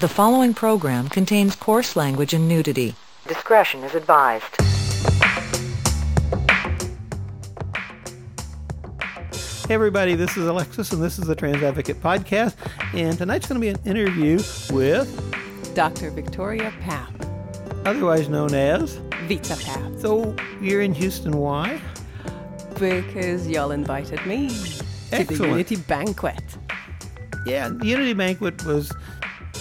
The following program contains coarse language and nudity. Discretion is advised. Hey, everybody, this is Alexis, and this is the Trans Advocate Podcast. And tonight's going to be an interview with Dr. Victoria Papp, otherwise known as Vita Papp, So you're in Houston. Why? because y'all invited me to the Unity Banquet. Yeah, the Unity Banquet was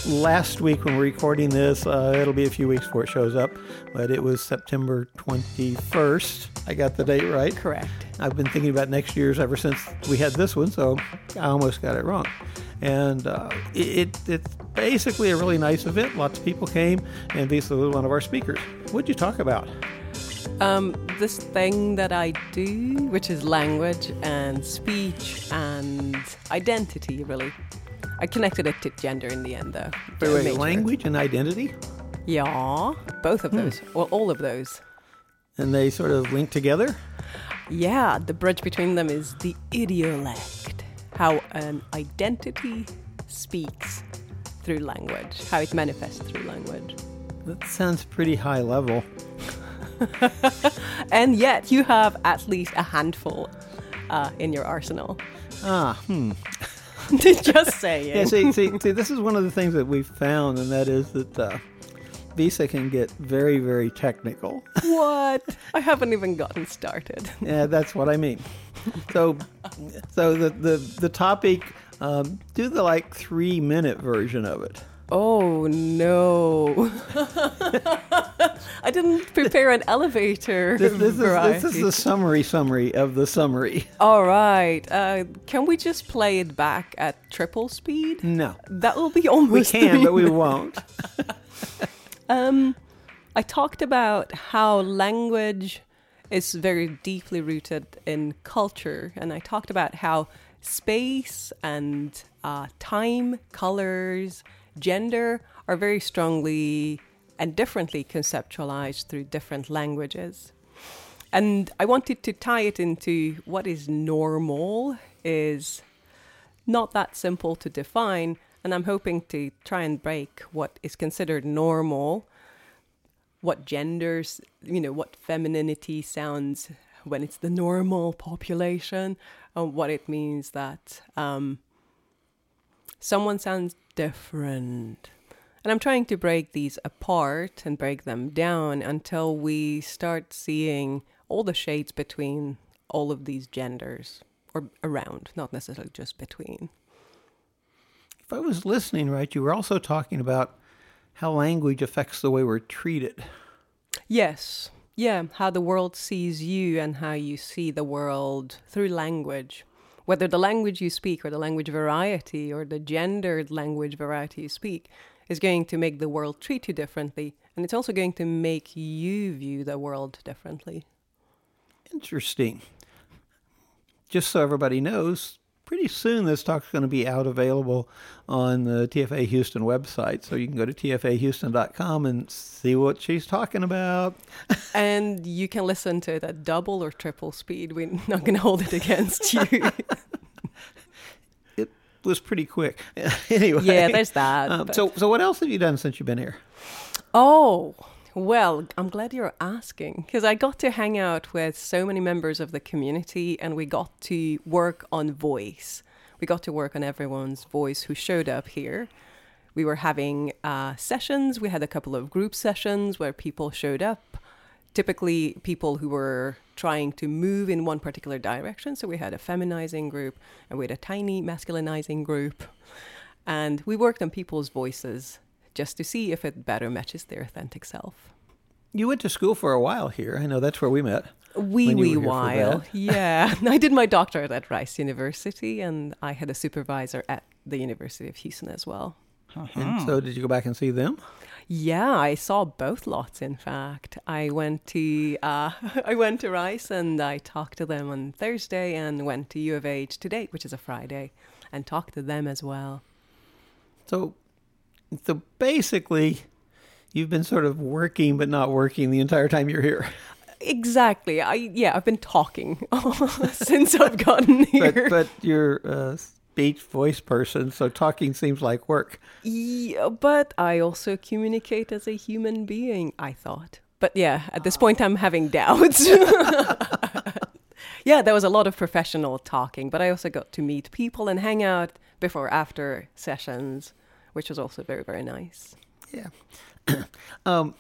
last week when we're recording this. Uh, it'll be a few weeks before it shows up, but it was September 21st. I got the date right. Correct. I've been thinking about next year's ever since we had this one, so I almost got it wrong. And uh, it, it's basically a really nice event. Lots of people came, and Vita was one of our speakers. What'd you talk about? Um, this thing that I do, which is language and speech and identity, really. I connected it to gender in the end, though. Wait, wait, Major. language and identity, Yeah, both of those. Well, all of those. and they sort of link together. Yeah, the bridge between them is the idiolect, how an identity speaks through language, how it manifests through language. That sounds pretty high level. And yet you have at least a handful uh, in your arsenal. Ah, hmm. To just saying. Yeah, see, see, see, this is one of the things that we've found, and that is that uh, Vita can get very, very technical. what? I haven't even gotten started. Yeah, that's what I mean. So, so the the the topic, um, do the like three minute version of it. Oh no. I didn't prepare an elevator This, this, is, this is the summary summary of the summary. All right. Uh, can we just play it back at triple speed? No, That will be almost. we can, but we won't. Um, I talked about how language is very deeply rooted in culture, and I talked about how space and uh, time, colors, gender are very strongly and differently conceptualized through different languages. And I wanted to tie it into what is normal is not that simple to define, and I'm hoping to try and break what is considered normal, what genders, you know, what femininity sounds when it's the normal population, and what it means that um, someone sounds different. And I'm trying to break these apart and break them down until we start seeing all the shades between all of these genders or around, not necessarily just between. If I was listening right, you were also talking about how language affects the way we're treated. Yes. Yeah, how the world sees you and how you see the world through language. Whether the language you speak or the language variety or the gendered language variety you speak is going to make the world treat you differently. And it's also going to make you view the world differently. Interesting. Just so everybody knows, pretty soon this talk's going to be out available on the TFA Houston website. So you can go to tfahouston.com and see what she's talking about. and you can listen to it at double or triple speed. We're not going to hold it against you. It was pretty quick. anyway. yeah, there's that. Um, so, so what else have you done since you've been here? Oh, well, I'm glad you're asking because I got to hang out with so many members of the community and we got to work on voice. We got to work on everyone's voice who showed up here. We were having uh, sessions. We had a couple of group sessions where people showed up, typically people who were trying to move in one particular direction. So we had a feminizing group and we had a tiny masculinizing group. And we worked on people's voices just to see if it better matches their authentic self. You went to school for a while here. I know that's where we met. Wee When you wee were here for while. Yeah. I did my doctorate at Rice University and I had a supervisor at the University of Houston as well. And so, did you go back and see them? Yeah, I saw both lots. In fact, I went to uh, I went to Rice and I talked to them on Thursday, and went to U of H today, which is a Friday, and talked to them as well. So, so basically, you've been sort of working but not working the entire time you're here. Exactly. I yeah, I've been talking since I've gotten here. But but you're uh, speech voice person, so talking seems like work. Yeah, but I also communicate as a human being, I thought. But yeah, at this point, I'm having doubts. yeah, there was a lot of professional talking, but I also got to meet people and hang out before after sessions, which was also very, very nice. Yeah. um,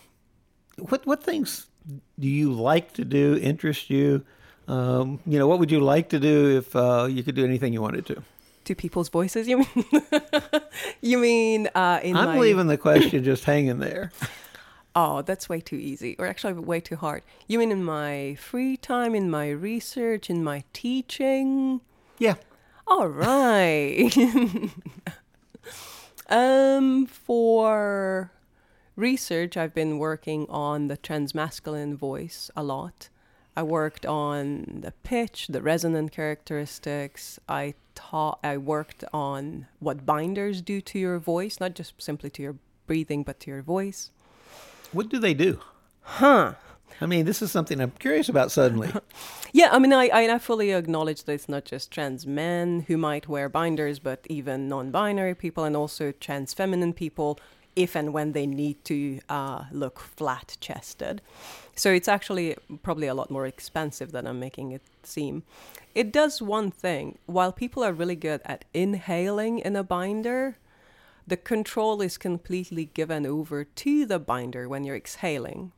what what things do you like to do? Interest you? Um, you know, what would you like to do if uh, you could do anything you wanted to? To people's voices, you mean? you mean uh, in I'm my... leaving the question just hanging there. Oh, that's way too easy, or actually way too hard. You mean in my free time, in my research, in my teaching? Yeah. All right. um, for research, I've been working on the transmasculine voice a lot. I worked on the pitch, the resonant characteristics. I taught. I worked on what binders do to your voice, not just simply to your breathing, but to your voice. What do they do? Huh. I mean, this is something I'm curious about suddenly. Yeah, I mean, I, I fully acknowledge that it's not just trans men who might wear binders, but even non binary people and also trans feminine people, if and when they need to uh, look flat chested. So it's actually probably a lot more expensive than I'm making it seem. It does one thing. While people are really good at inhaling in a binder, the control is completely given over to the binder when you're exhaling.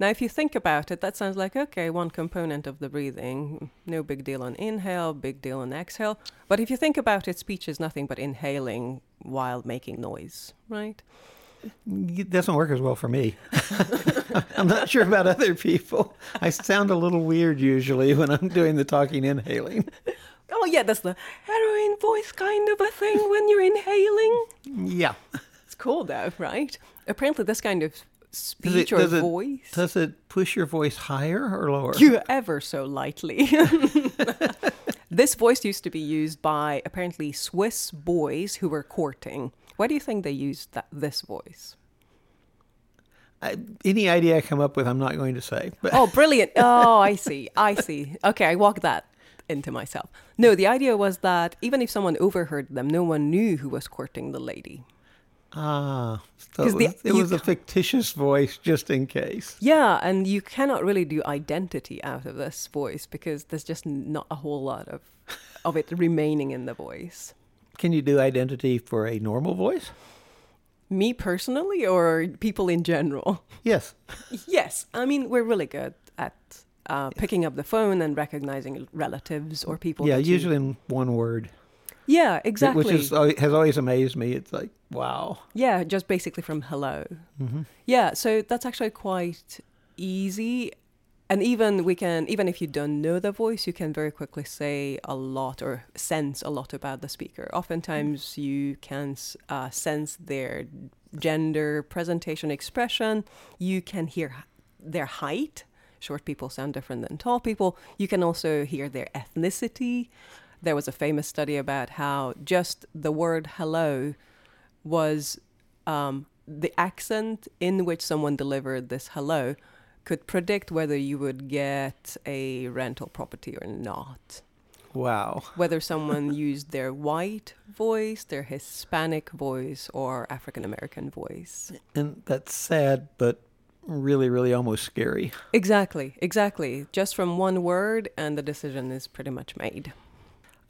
Now, if you think about it, that sounds like okay, one component of the breathing, no big deal on inhale, big deal on exhale. But if you think about it, speech is nothing but inhaling while making noise, right? It doesn't work as well for me. I'm not sure about other people. I sound a little weird usually when I'm doing the talking inhaling. Oh, yeah, that's the heroin voice kind of a thing when you're inhaling. Yeah. It's cool though, right? Apparently, this kind of speech Does it, or does it- voice. does it push your voice higher or lower? You ever so lightly. this voice used to be used by apparently Swiss boys who were courting. Why do you think they used that this voice? I, any idea I come up with, I'm not going to say. But Oh, brilliant. Oh, I see. I see. Okay, I walked that into myself. No, the idea was that even if someone overheard them, no one knew who was courting the lady. Ah, so 'Cause it the- was, it was a fictitious voice just in case. Yeah, and you cannot really do identity out of this voice because there's just not a whole lot of of it remaining in the voice. Can you do identity for a normal voice? Me personally or people in general? Yes. Yes, I mean we're really good at uh, picking up the phone and recognizing relatives or people. yeah, that you- usually in one word. Yeah, exactly. Which is, has always amazed me. It's like, wow. yeah, just basically from hello. Yeah, so that's actually quite easy. And even we can, even if you don't know the voice, you can very quickly say a lot or sense a lot about the speaker. Oftentimes, you can uh, sense their gender, presentation, expression. You can hear their height. Short people sound different than tall people. You can also hear their ethnicity. There was a famous study about how just the word hello was um, the accent in which someone delivered this hello could predict whether you would get a rental property or not. Wow. Whether someone used their white voice, their Hispanic voice, or African American voice. And that's sad, but really, really almost scary. Exactly, exactly. Just from one word, and the decision is pretty much made.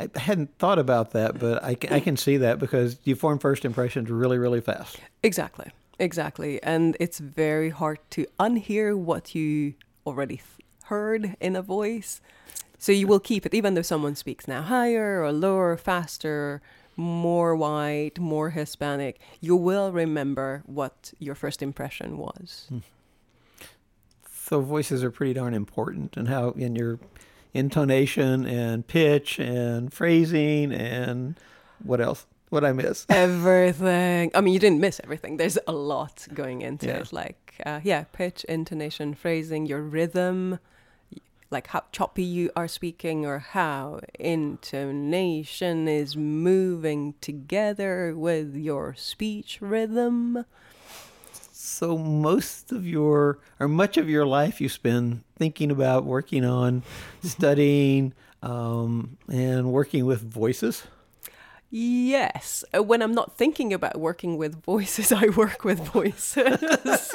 I hadn't thought about that, but I, I can see that because you form first impressions really, really fast. Exactly, exactly. And it's very hard to unhear what you already th- heard in a voice. So you will keep it, even though someone speaks now higher or lower, faster, more white, more Hispanic. You will remember what your first impression was. Hmm. So voices are pretty darn important, and how in your intonation and pitch and phrasing and what else? What I miss? Everything. I mean, you didn't miss everything. There's a lot going into Yeah. it. Like, uh, yeah, pitch, intonation, phrasing, your rhythm, like how choppy you are speaking, or how intonation is moving together with your speech rhythm. So most of your or much of your life you spend thinking about working on studying um, and working with voices. Yes. Uh, When I'm not thinking about working with voices, I work with voices.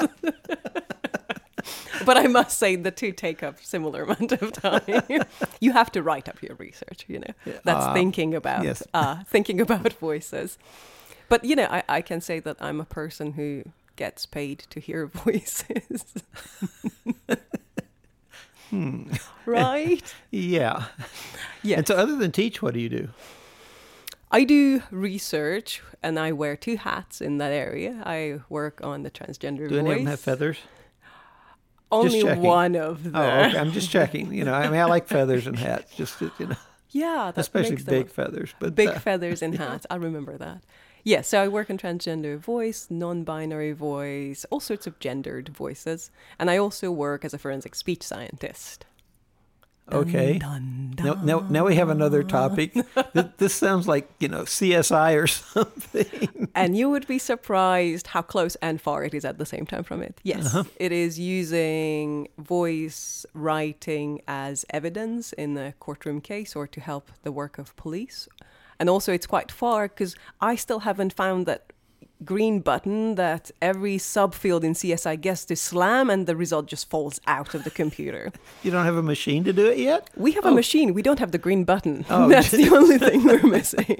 but I must say the two take up similar amount of time. you have to write up your research, you know. That's Ah, thinking about yes. uh, thinking about voices. But you know, I, I can say that I'm a person who gets paid to hear voices. Right? Yeah. Yes. And so, other than teach, what do you do? I do research and I wear two hats in that area. I work on the transgender Do any of them have feathers? Only one of them. Oh, okay. I'm just checking. You know, I mean, I like feathers and hats, just you know, Yeah, that especially big feathers. But big uh, feathers and hats. I remember that. Yeah, so I work in transgender voice, non-binary voice, all sorts of gendered voices, and I also work as a forensic speech scientist. Okay. dun, now, dun. now, now we have another topic. This sounds like you know CSI or something. and you would be surprised how close and far it is at the same time from it. Yes, Uh-huh. it is using voice writing as evidence in a courtroom case or to help the work of police. And also, it's quite far because I still haven't found that green button that every subfield in CSI gets to slam and the result just falls out of the computer. You don't have a machine to do it yet. We have a Oh. machine, we don't have the green button. Oh, That's the only thing we're missing.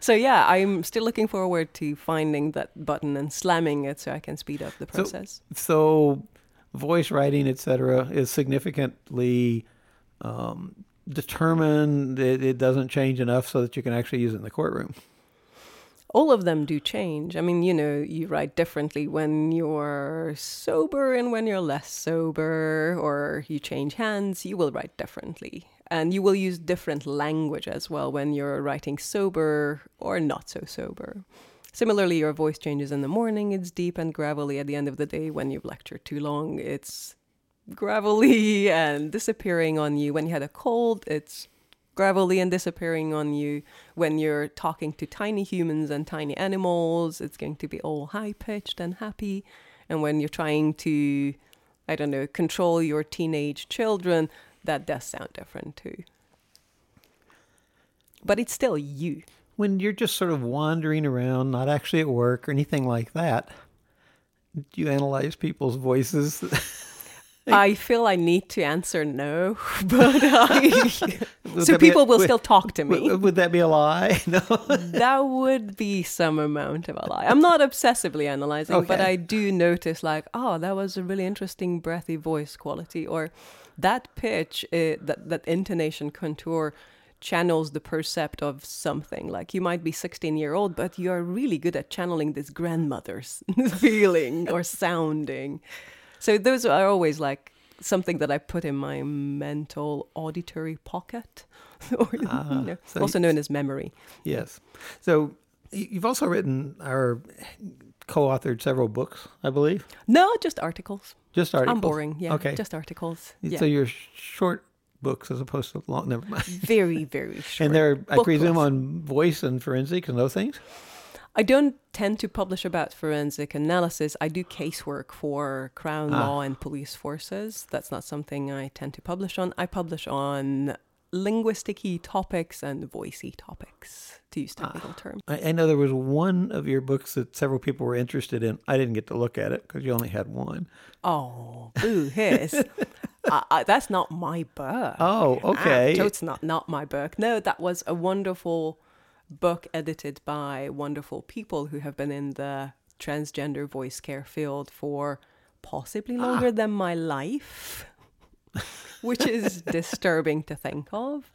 so yeah, I'm still looking forward to finding that button and slamming it so I can speed up the So- process. So, voice writing, etc., is significantly um, determined. It, it doesn't change enough so that you can actually use it in the courtroom. All of them do change. I mean, you know, you write differently when you're sober and when you're less sober, or you change hands, you will write differently. And you will use different language as well when you're writing sober or not so sober. Similarly, your voice changes in the morning, it's deep and gravelly. At the end of the day, when you've lectured too long, it's gravelly and disappearing on you. When you had a cold, it's gravelly and disappearing on you. When you're talking to tiny humans and tiny animals, it's going to be all high pitched and happy. And when you're trying to, I don't know, control your teenage children, that does sound different too. But it's still you. When you're just sort of wandering around, not actually at work or anything like that, do you analyze people's voices? I feel I need to answer no, but I, so be a- people will would- still talk to me. Would, would that be a lie? No. that would be some amount of a lie. I'm not obsessively analyzing, but I do notice like, oh, that was a really interesting breathy voice quality, or that pitch, uh, that that intonation contour channels the percept of something. Like you might be 16 year old, but you're really good at channeling this grandmother's feeling or sounding. So those are always like something that I put in my mental auditory pocket, or Ah, you know, so also known as memory. Yes. So you've also written or co-authored several books, I believe. No, just articles. Just articles. I'm boring. Yeah, Okay. just articles. So Yeah, you're short books as opposed to long. Never mind. very, very short. and they're, I presume, on voice and forensics and those things. I don't tend to publish about forensic analysis. I do casework for Crown Ah. Law and police forces. That's not something I tend to publish on. I publish on linguistic-y topics and voicey topics, to use technical terms. I, I know there was one of your books that several people were interested in. I didn't get to look at it because you only had one. Oh, boo hiss. uh, uh, that's not my book. Oh, okay. Ah, so it's not not my book. No, that was a wonderful book edited by wonderful people who have been in the transgender voice care field for possibly Ah. longer than my life, which is disturbing to think of.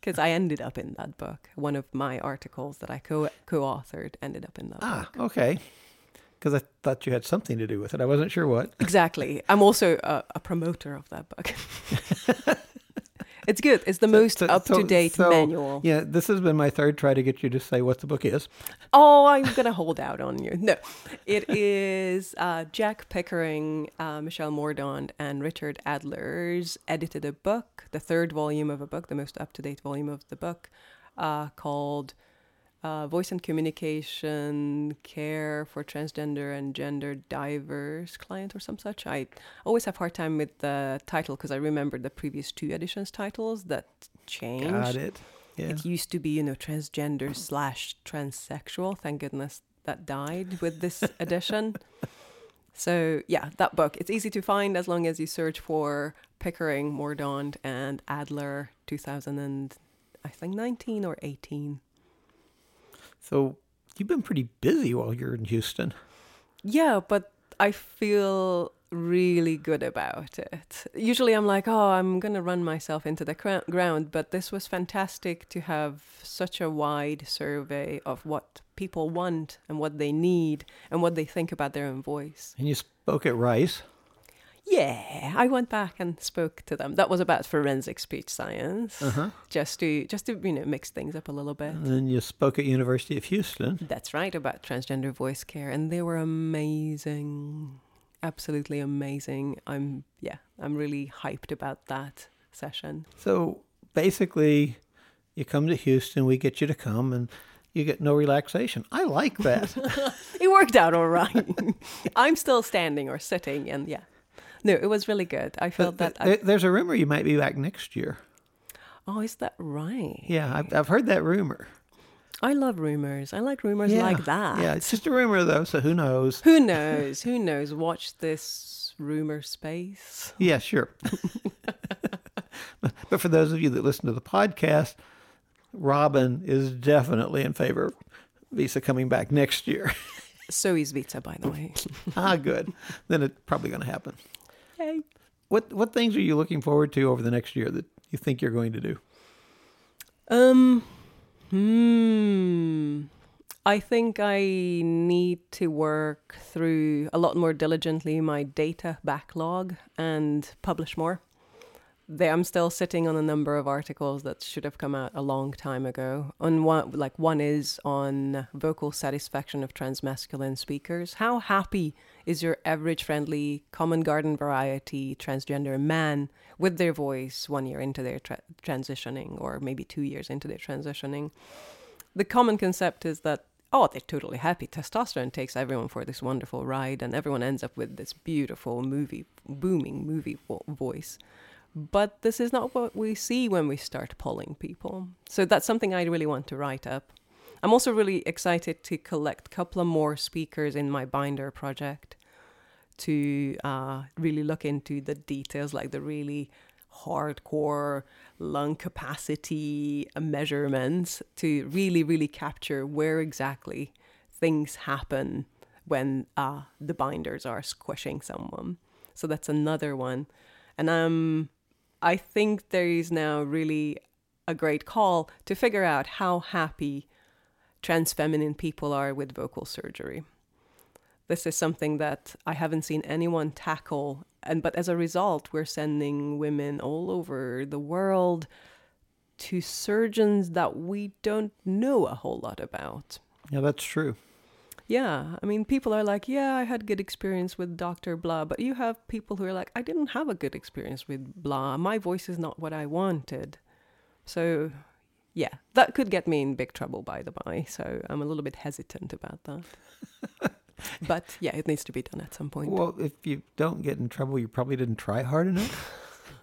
Because I ended up in that book. One of my articles that I co co-authored ended up in that Ah, book. okay. Because I thought you had something to do with it. I wasn't sure what. Exactly. I'm also a, a promoter of that book. it's good. It's the most So- up to date so- manual. Yeah, this has been my third try to get you to say what the book is. Oh, I'm gonna hold out on you. No, it is uh, Jack Pickering, uh, Michelle Mordaunt, and Richard Adler's edited a book, the third volume of a book, the most up to date volume of the book, uh, called uh, Voice and Communication Care for Transgender and Gender Diverse Client or some such. I always have hard time with the title because I remember the previous two editions titles that changed. Got it. Yeah. It used to be, you know, transgender slash transsexual. Thank goodness that died with this edition. So yeah, that book. It's easy to find as long as you search for Pickering, Mordaunt, and Adler, 2000 and I think 19 or 18. So you've been pretty busy while you're in Houston. Yeah, but I feel really good about it. Usually I'm like, oh, I'm going to run myself into the cr- ground, but this was fantastic to have such a wide survey of what people want and what they need and what they think about their own voice. And you spoke at Rice. Yeah, I went back and spoke to them. That was about forensic speech science, Uh-huh. just to just to you know mix things up a little bit. And then you spoke at University of Houston. That's right about transgender voice care, and they were amazing, absolutely amazing. I'm yeah, I'm really hyped about that session. So basically, you come to Houston, we get you to come, and you get no relaxation. I like that. It worked out all right. I'm still standing or sitting, and yeah, no, it was really good. I felt that. I, There's a rumor you might be back next year. oh, is that right? Yeah, I've, I've heard that rumor. I love rumors. I like rumors Yeah, like that. Yeah, it's just a rumor though, so who knows? Who knows? Who knows? Watch this rumor space. Yeah, sure. but for those of you that listen to the podcast, Robin is definitely in favor of Vita coming back next year. So is Vita, by the way. ah, good. Then it's probably going to happen. Hey. What what things are you looking forward to over the next year that you think you're going to do? Um. Hmm. I think I need to work through a lot more diligently my data backlog and publish more. There, I'm still sitting on a number of articles that should have come out a long time ago. On one, like one is on vocal satisfaction of transmasculine speakers. How happy is your average friendly common garden variety transgender man with their voice one year into their tra- transitioning, or maybe two years into their transitioning? The common concept is that oh, they're totally happy. Testosterone takes everyone for this wonderful ride, and everyone ends up with this beautiful movie, booming movie vo- voice. But this is not what we see when we start polling people. So that's something I really want to write up. I'm also really excited to collect a couple of more speakers in my binder project to uh, really look into the details, like the really hardcore lung capacity measurements, to really, really capture where exactly things happen when uh, the binders are squishing someone. So that's another one. And um, I think there is now really a great call to figure out how happy trans feminine people are with vocal surgery. This is something that I haven't seen anyone tackle, and but as a result, we're sending women all over the world to surgeons that we don't know a whole lot about. Yeah, that's true. Yeah, I mean, people are like, yeah, I had good experience with Dr. Blah, but you have people who are like, I didn't have a good experience with Blah. My voice is not what I wanted. So, yeah, that could get me in big trouble, by the by. So I'm a little bit hesitant about that. but yeah, it needs to be done at some point. Well, if you don't get in trouble, you probably didn't try hard enough.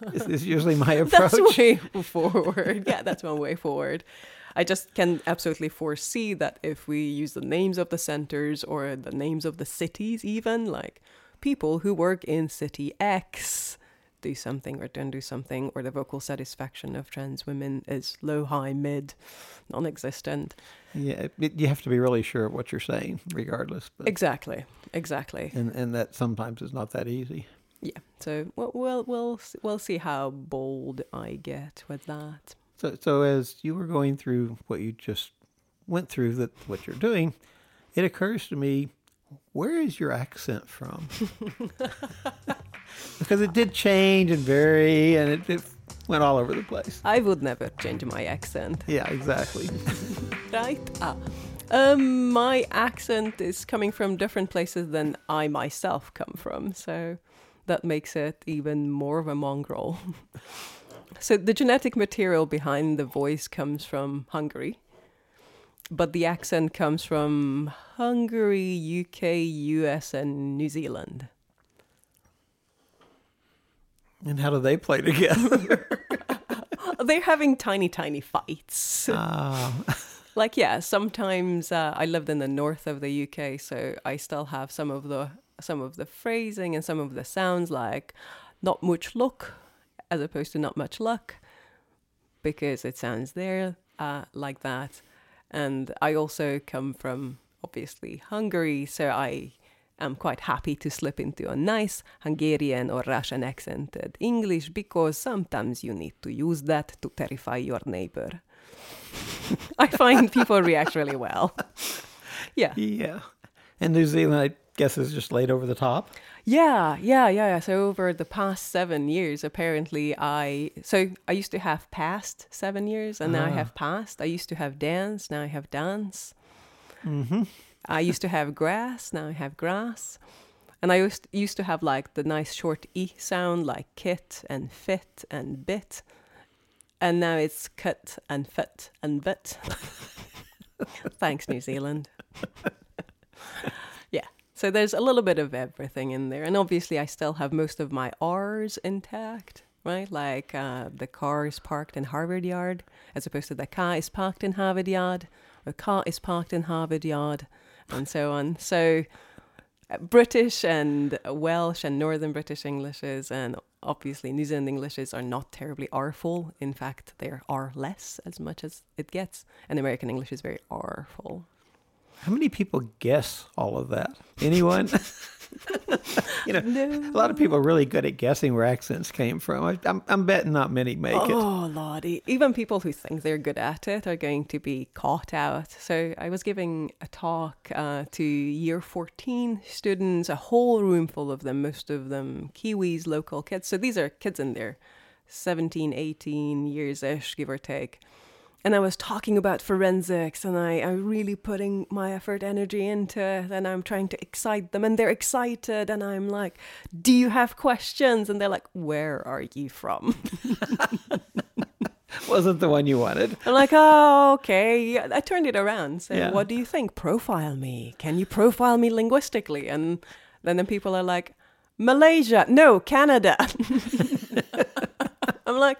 this is usually my approach. That's way forward. Yeah, that's one way forward. I just can absolutely foresee that if we use the names of the centers or the names of the cities, even like people who work in city X do something or don't do something, or the vocal satisfaction of trans women is low, high, mid, non existent. Yeah, it, you have to be really sure of what you're saying, regardless. But, Exactly, exactly. and and that sometimes is not that easy. Yeah, so we'll, we'll, we'll, we'll see how bold I get with that. So so as you were going through what you just went through, that what you're doing, it occurs to me, where is your accent from? because it did change and vary, and it, it went all over the place. I would never change my accent. Yeah, exactly. right? Ah. Um, my accent is coming from different places than I myself come from, so that makes it even more of a mongrel. so the genetic material behind the voice comes from Hungary, but the accent comes from Hungary, UK, US, and New Zealand. And how do they play together? They're having tiny, tiny fights. Uh, like yeah sometimes uh, i lived in the north of the uk so i still have some of the some of the phrasing and some of the sounds like not much luck as opposed to not much luck because it sounds there uh, like that and i also come from obviously hungary so i am quite happy to slip into a nice hungarian or russian accented english because sometimes you need to use that to terrify your neighbor I find people react really well. Yeah. yeah. And New Zealand, I guess, is just laid over the top. Yeah, yeah, yeah, yeah. So over the past seven years, apparently, I so I used to have past seven years, and now I Ah. have past. I used to have dance, now I have dance. Mm-hmm. I used to have grass, now I have grass. And I used used to have like the nice short e sound, like kit and fit and bit, and now it's cut and fit and bit. Thanks, New Zealand. yeah. So there's a little bit of everything in there, and obviously I still have most of my R's intact, right? Like uh, the car is parked in Harvard Yard, as opposed to the car is parked in Harvard Yard, or car is parked in Harvard Yard, and so on. So uh, British and Welsh and Northern British Englishes and obviously New Zealand Englishes are not terribly R-full. In fact, they are R less as much as it gets. And American English is very R-full. How many people guess all of that? Anyone? you know, a lot of people are really good at guessing where accents came from. I, I'm, I'm betting not many make it. Oh, lordy. Even people who think they're good at it are going to be caught out. So I was giving a talk uh, to year 14 students, a whole room full of them, most of them Kiwis, local kids. So these are kids in their 17, 18 years-ish, give or take. And I was talking about forensics and I, I'm really putting my effort, energy into it and I'm trying to excite them and they're excited and I'm like, Do you have questions? And they're like, Where are you from? Wasn't the one you wanted. I'm like, Oh, okay. I turned it around. So, Yeah. what do you think? Profile me. Can you profile me linguistically? And then the people are like, Malaysia. No, Canada. I'm like,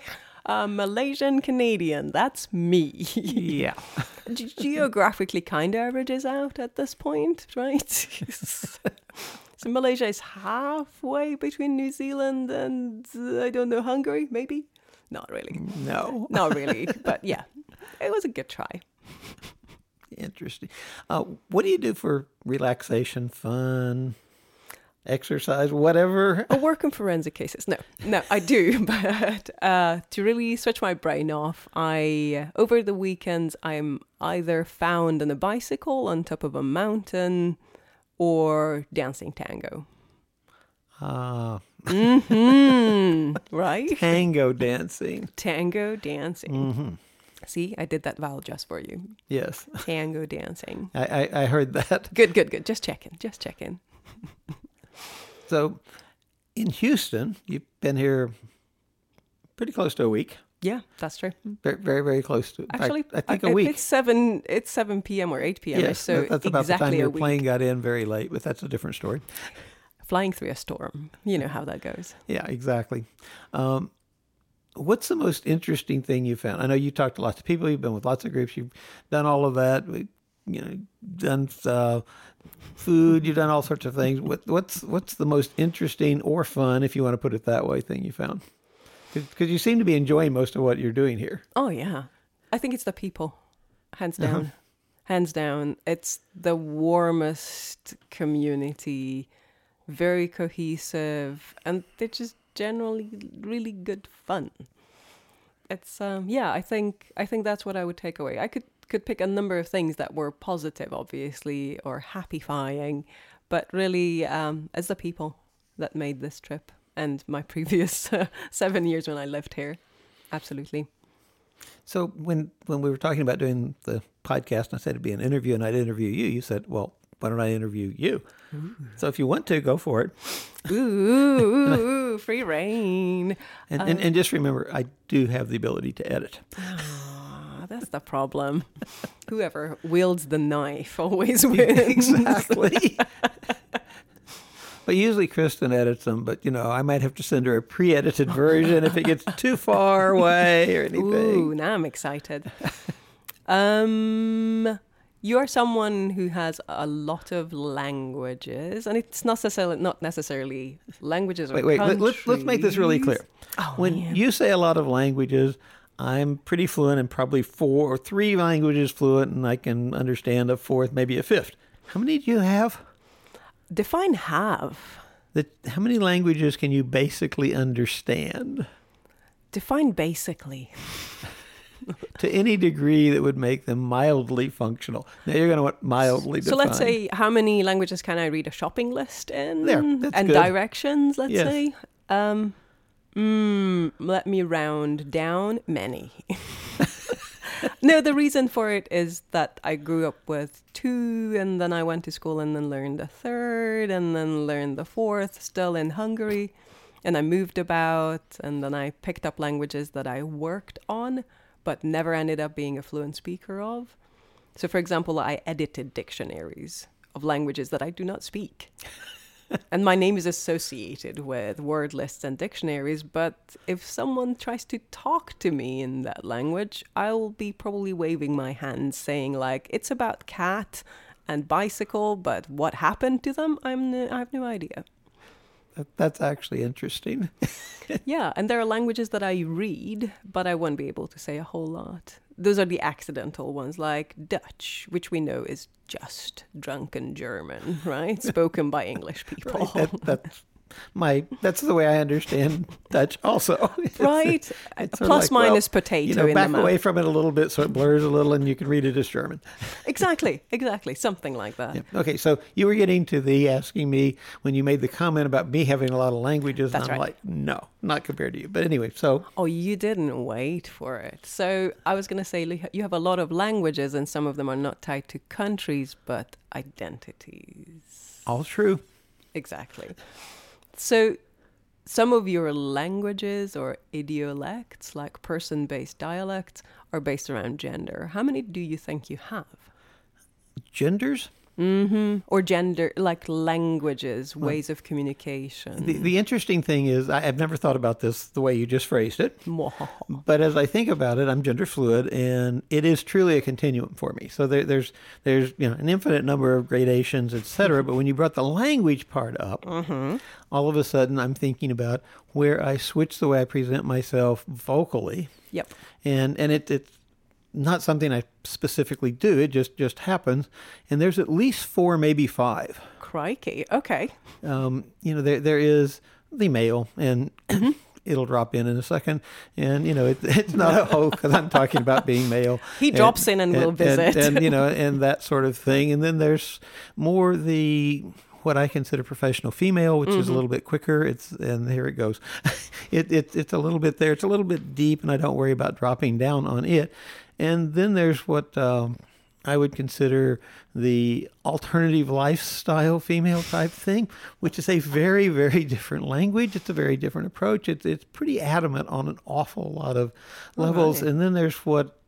uh, Malaysian Canadian. That's me. Yeah. Ge- geographically kind of averages out at this point, right? so Malaysia is halfway between New Zealand and uh, I don't know Hungary, maybe. Not really, No. not really, but yeah, it was a good try. Interesting. Uh, what do you do for relaxation, fun, exercise, whatever? I work in forensic cases. No, no, I do, but uh, to really switch my brain off, I over the weekends I'm either found on a bicycle on top of a mountain or dancing tango. Uh, hmm right? tango dancing. Tango dancing. hmm See, I did that vowel just for you. Yes, Tango dancing. I, I, I heard that. Good, good, good. Just checking. Just checking. So, in Houston, you've been here pretty close to a week. Yeah, that's true. Very, very, very close to. Actually, I think I- a week. It's seven. It's seven p.m. or eight p.m. yes, so that's about exactly the time your plane got in very late, but that's a different story. Flying through a storm. You know how that goes. Yeah, exactly. Um, what's the most interesting thing you found? I know you talked to lots of people. You've been with lots of groups. You've done all of that. You know, done uh, food. You've done all sorts of things. What, what's what's the most interesting or fun, if you want to put it that way, thing you found? Because you seem to be enjoying most of what you're doing here. Oh yeah, I think it's the people, hands Uh-huh. down, hands down. It's the warmest community, very cohesive, and they're just generally really good fun. It's um yeah, I think I think that's what I would take away. I could could pick a number of things that were positive, obviously, or happyfying, but really, um, it's the people that made this trip and my previous uh, seven years when I lived here. Absolutely. So when when we were talking about doing the podcast, and I said it'd be an interview, and I'd interview you. You said, "Well, why don't I interview you?" So if you want to, go for it. Ooh, ooh, ooh, free reign. And, and and just remember, I do have the ability to edit. That's the problem. Whoever wields the knife always wins. exactly. But usually Kristen edits them, but you know, I might have to send her a pre-edited version if it gets too far away or anything. Ooh, now I'm excited. um, you're someone who has a lot of languages, and it's not necessarily not necessarily languages. Wait, or wait. Let, let's let's make this really clear. Oh, when man. you say a lot of languages, I'm pretty fluent in probably four or three languages fluent, and I can understand a fourth, maybe a fifth. How many do you have? define have. The, how many languages can you basically understand Define basically. to any degree that would make them mildly functional? Now you're going to want mildly So defined. let's say how many languages can I read a shopping list in? There, and good. directions, let's Yes. say. Um, mm, let me round down many. no, the reason for it is that I grew up with two, and then I went to school and then learned the third, and then learned the fourth, still in Hungary. And I moved about, and then I picked up languages that I worked on, but never ended up being a fluent speaker of. So, for example, I edited dictionaries of languages that I do not speak. and my name is associated with word lists and dictionaries, but if someone tries to talk to me in that language, I will be probably waving my hands saying, like, it's about cat and bicycle, but what happened to them, I'm no, I have no idea. That, that's actually interesting. yeah, and there are languages that I read, but I won't be able to say a whole lot. Those are the accidental ones, like Dutch, which we know is just drunken German, right? Spoken by English people. Right? That, that's my that's the way I understand Dutch. Also, It's- right? it's Plus like, well, minus potato You know, in back mouth. away from it a little bit so it blurs a little, and you can read it as German. Exactly, exactly. Something like that. Yeah. Okay, so you were getting to the asking me when you made the comment about me having a lot of languages, That's and I'm right. like, no, not compared to you. But anyway, so Oh, you didn't wait for it. So I was going to say you have a lot of languages, and some of them are not tied to countries, but identities. all true. Exactly. So some of your languages or idiolects, like person based dialects, are based around gender. How many do you think you have? Genders. Mm-hmm. Or gender, like languages, ways of communication. The, the interesting thing is, I, I've never thought about this the way you just phrased it. But as I think about it, I'm gender fluid, and it is truly a continuum for me. So there, there's there's you know an infinite number of gradations, etc. but when you brought the language part up, all of a sudden I'm thinking about where I switch the way I present myself vocally, Yep. and and it, it's not something I specifically do. It just just happens, and there's at least four, maybe five. Crikey. Okay. Um, you know, there there is the male, and it'll drop in in a second. And you know, it, it's not a hoe because I'm talking about being male. He drops in and will visit. and, and, you know, and that sort of thing. And then there's more the what I consider professional female, which Mm-hmm. is a little bit quicker. It's and here it goes. it, it it's a little bit there. It's a little bit deep, and I don't worry about dropping down on it. And then there's what. Um, I would consider the alternative lifestyle female type thing, which is a very, very different language. It's a very different approach. It's it's pretty adamant on an awful lot of levels. right. And then there's what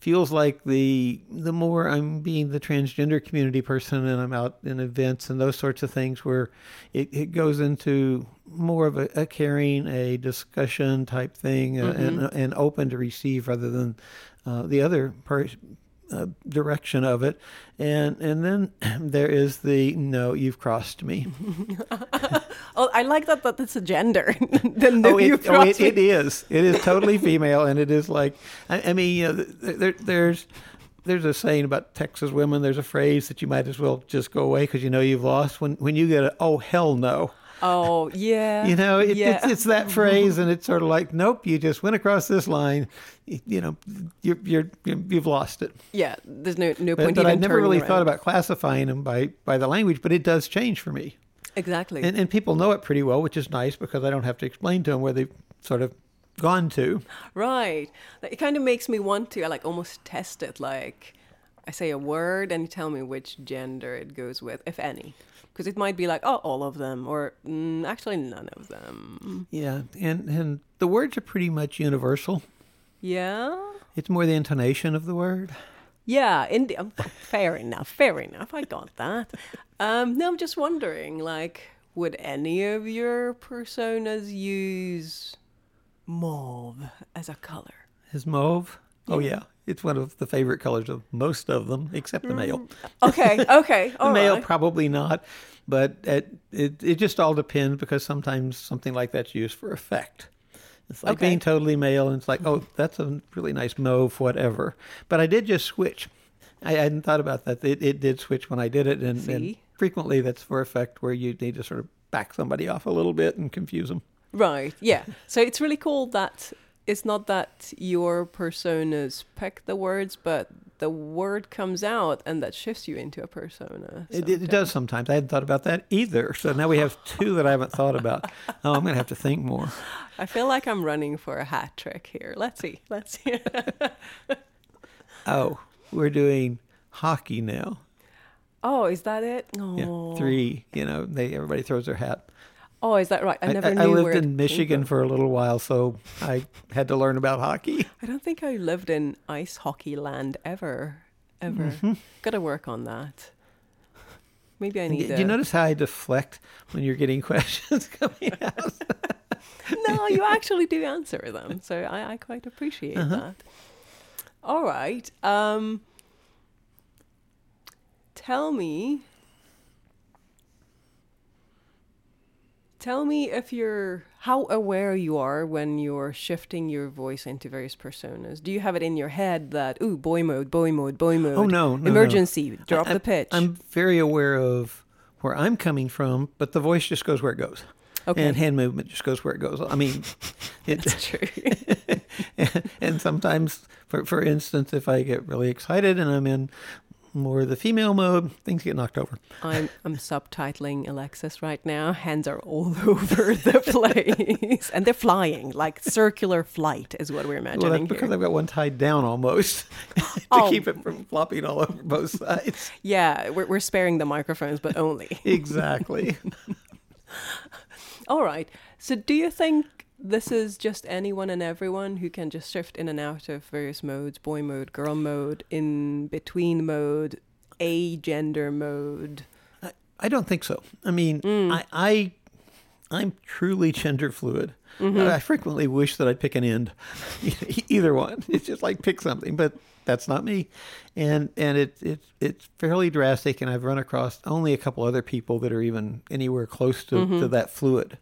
feels like the the more I'm being the transgender community person and I'm out in events and those sorts of things where it, it goes into more of a, a caring, a discussion type thing, uh, and, and open to receive rather than uh, the other per, uh, direction of it. And and then there is the no, you've crossed me. Oh, I like that. That it's a gender. the no oh, it, oh it, crossed me. it is. It is totally female, and it is like I, I mean, you know, th- there, there's there's a saying about Texas women. There's a phrase that you might as well just go away because you know you've lost. When when you get a oh hell no, Oh yeah. you know it, yeah. it's it's that phrase, and it's sort of like nope, you just went across this line. You, you know, you're, you're you've lost it. yeah. There's no no point but even I never really around. thought about classifying them by by the language, but it does change for me. exactly. And, and people know it pretty well, which is nice because I don't have to explain to them where they've sort of gone to. Right. It kind of makes me want to like almost test it. Like I say a word and you tell me which gender it goes with, if any. Because it might be like, oh, all of them, or mm, actually none of them. Yeah, and and the words are pretty much universal. Yeah. It's more the intonation of the word. Yeah, in um, fair enough, fair enough. I got that. Um, no, I'm just wondering, like, would any of your personas use mauve as a color? Is mauve? Oh yeah, it's one of the favorite colors of most of them, except the male. Mm. Okay, okay, The male right. probably not, but it, it it just all depends because sometimes something like that's used for effect. It's like Okay. being totally male, and it's like, oh, that's a really nice mauve, whatever. But I did just switch. I hadn't thought about that. It, it did switch when I did it, and, and frequently that's for effect where you need to sort of back somebody off a little bit and confuse them. Right, yeah. So it's really cool that it's not that your personas pick the words, but the word comes out and that shifts you into a persona. It, it, it does sometimes. I hadn't thought about that either. So now we have two that I haven't thought about. Oh, I'm going to have to think more. I feel like I'm running for a hat trick here. Let's see. Let's see. Oh, we're doing hockey now. oh, is that it? Oh. Yeah, three. You know, they everybody throws their hat. Oh, is that right? I never I, knew lived in Michigan for a little while, so I had to learn about hockey. I don't think I lived in ice hockey land ever. Ever. Mm-hmm. Got to work on that. Maybe I need. Do you notice how I deflect when you're getting questions coming out? no, you actually do answer them. So I, I quite appreciate Uh-huh. that. All right. Um, tell me. Tell me if you're how aware you are when you're shifting your voice into various personas. Do you have it in your head that ooh boy mode, boy mode, boy oh, mode? Oh, no, no, no. emergency, drop I- the pitch. I'm very aware of where I'm coming from, but the voice just goes where it goes. Okay. And hand movement just goes where it goes. I mean, it, That's true. and, and sometimes, for for instance, if I get really excited and I'm in more the female mode, things get knocked over. I'm I'm subtitling Alexis right now. Hands are all over the place, and they're flying like circular flight is what we're Well, imagining that's because here. I've got one tied down almost to Oh. keep it from flopping all over both sides. Yeah, we're we're sparing the microphones, but only. Exactly. all right. So, do you think this is just anyone and everyone who can just shift in and out of various modes, boy mode, girl mode, in between mode, a gender mode? I, I don't think so. I mean, Mm. I, I I'm truly gender fluid. Mm-hmm. I frequently wish that I'd pick an end, either one. It's just like pick something, but that's not me, and and it it it's fairly drastic. And I've run across only a couple other people that are even anywhere close to, Mm-hmm. to that fluid.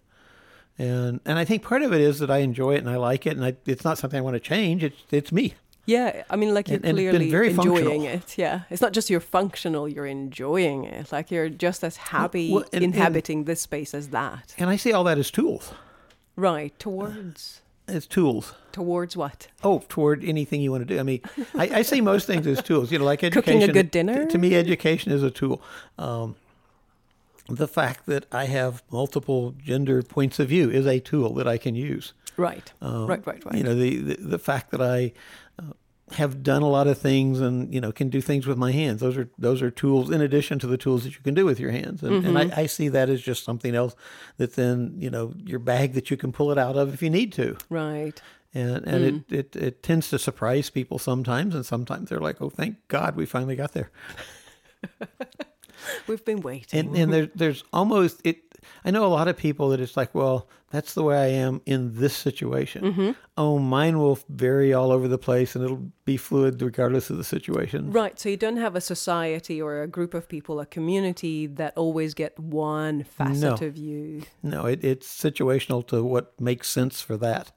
And and I think part of it is that I enjoy it and I like it, and I, it's not something I want to change. It's it's me. Yeah, I mean, like you're And- and it's clearly very enjoying functional. it. Yeah, it's not just you're functional; you're enjoying it. Like you're just as happy well, and- and- inhabiting this space as that. And I see all that as tools. Right towards As tools. towards what? Oh, toward anything you want to do. I mean, I, I see most things as tools. You know, like education. Cooking a good dinner? To, to me, education is a tool. Um, the fact that I have multiple gender points of view is a tool that I can use. Right, Um, right, right, right. You know, the the, the fact that I uh, have done a lot of things and you know can do things with my hands. Those are those are tools in addition to the tools that you can do with your hands. And, and Mm-hmm. I, I see that as just something else that's in you know your bag that you can pull it out of if you need to right. and and Mm. it, it it tends to surprise people sometimes, and sometimes they're like, "Oh, thank God, we finally got there." We've been waiting. And and there, there's almost it. I know a lot of people that it's like, "Well, that's the way I am in this situation." Mm-hmm. Oh, mine will vary all over the place, and it'll be fluid regardless of the situation. Right, so you don't have a society or a group of people, a community that always get one facet No. of you. No, it, it's situational to what makes sense for that.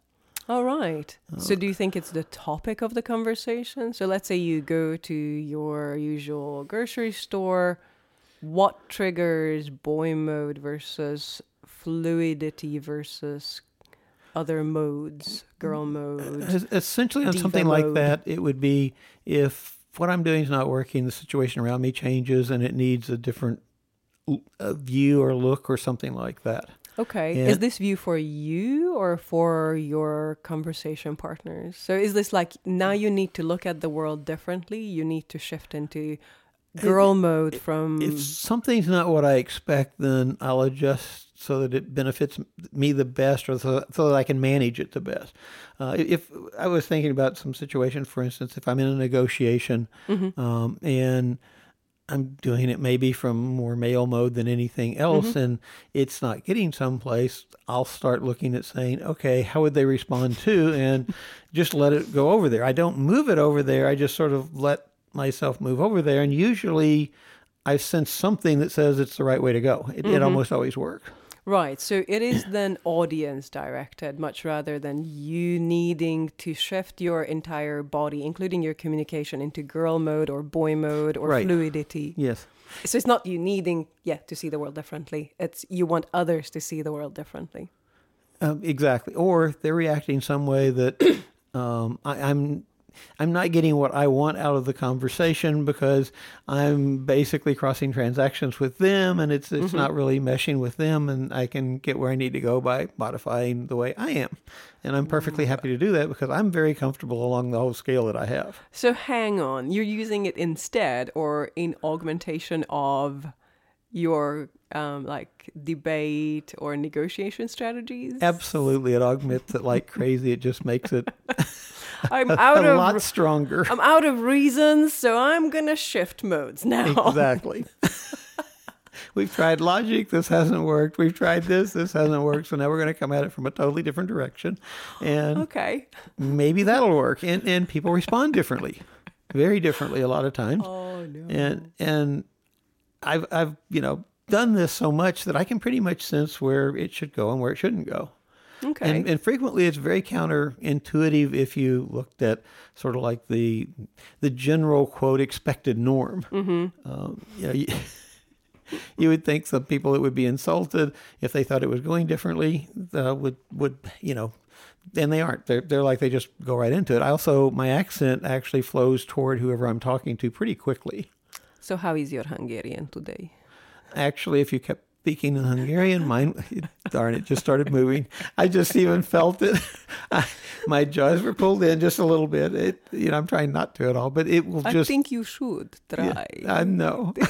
All right. Oh. So do you think it's the topic of the conversation? So let's say you go to your usual grocery store. What triggers boy mode versus fluidity versus other modes, girl mode? Essentially, on something like that, it would be if what I'm doing is not working, the situation around me changes, and it needs a different view or look or something like that. Okay. Yeah. Is this view for you or for your conversation partners? So is this like now you need to look at the world differently? You need to shift into girl mode from If something's not what I expect, then I'll adjust so that it benefits me the best or so, so that I can manage it the best. Uh, if I was thinking about some situation, for instance, if I'm in a negotiation um, and I'm doing it maybe from more male mode than anything else, and it's not getting someplace, I'll start looking at saying, okay, how would they respond to, and just let it go over there. I don't move it over there. I just sort of let myself move over there, and usually I sense something that says it's the right way to go. It, it almost always works. Right. So it is then audience directed much rather than you needing to shift your entire body, including your communication, into girl mode or boy mode or Right. fluidity. Yes. So it's not you needing, yeah, to see the world differently. It's you want others to see the world differently. Um, exactly. Or they're reacting some way that um, I, I'm I'm not getting what I want out of the conversation because I'm basically crossing transactions with them, and it's it's not really meshing with them, and I can get where I need to go by modifying the way I am, and I'm perfectly happy to do that because I'm very comfortable along the whole scale that I have. So hang on, you're using it instead or in augmentation of your um, like debate or negotiation strategies? Absolutely, it augments it like crazy. It just makes it I'm out a of lot stronger. I'm out of reasons, so I'm gonna shift modes now. Exactly. We've tried logic. This hasn't worked. We've tried this. This hasn't worked. So now we're going to come at it from a totally different direction, and Okay. maybe that'll work. And and people respond differently, very differently a lot of times. Oh no. And and I've I've you know done this so much that I can pretty much sense where it should go and where it shouldn't go. Okay. And, and frequently it's very counterintuitive if you looked at sort of like the the general quote expected norm. Mm-hmm. Um, you, know, you, you would think some people that would be insulted if they thought it was going differently uh, would would you know. And they aren't. They're, they're like they just go right into it. I also my accent actually flows toward whoever I'm talking to pretty quickly. so how is your Hungarian today? Actually, if you kept speaking in Hungarian, mine, darn it, just started moving. I just even felt it. I, my jaws were pulled in just a little bit. It, you know, I'm trying not to at all, but it will I just. I think you should try. I know.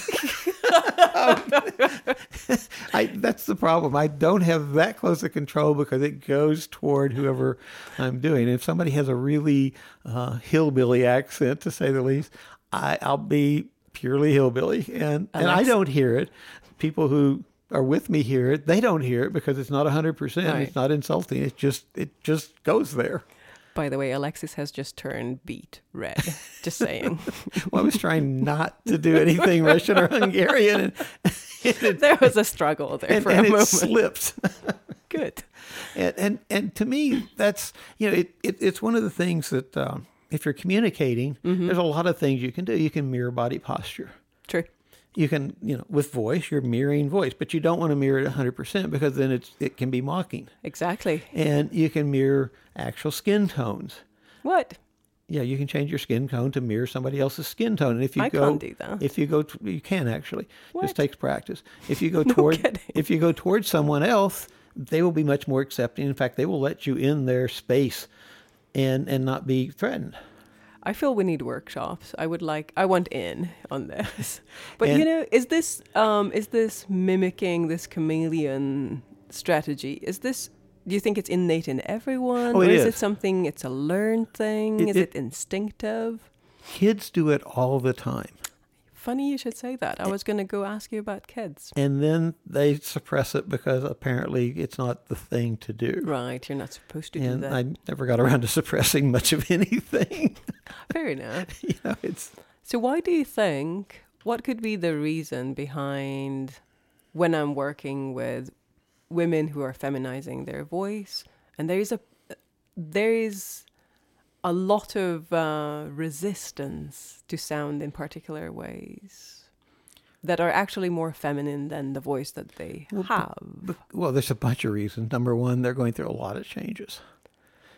I, that's the problem. I don't have that close a control because it goes toward whoever I'm doing. If somebody has a really uh, hillbilly accent, to say the least, I, I'll be purely hillbilly, and and I don't hear it. People who are with me hear it. They don't hear it because it's not hundred percent. Right. It's not insulting. It just it just goes there. By the way, Alexis has just turned beet red. Just saying. Well, I was trying not to do anything Russian or Hungarian, and, it, there was a struggle there and, for and a it moment. slipped. Good. and, and and to me that's you know it, it it's one of the things that um, if you're communicating there's a lot of things you can do you can mirror body posture True. You can you know with voice you're mirroring voice but you don't want to mirror it 100% because then it's it can be mocking Exactly. and you can mirror actual skin tones What? yeah you can change your skin tone to mirror somebody else's skin tone and if you I go can't do that. if you go t- you can actually What? just takes practice if you go toward kidding. if you go towards someone else they will be much more accepting in fact they will let you in their space and and not be threatened I feel we need workshops. I would like. I want in on this. But you know, is this um is this mimicking this chameleon strategy? Is this? Do you think it's innate in everyone, Oh, or is is. it something? It's a learned thing. It- is it- it instinctive? kids do it all the time Funny you should say that. I was going to go ask you about kids. and then they suppress it because apparently it's not the thing to do Right, you're not supposed to do and that. I never got around to suppressing much of anything. Fair enough. you know, it's So, why do you think? What could be the reason behind when I'm working with women who are feminizing their voice, and there is a there is a lot of uh, resistance to sound in particular ways that are actually more feminine than the voice that they Well, have. But- Well, there's a bunch of reasons. Number one, they're going through a lot of changes.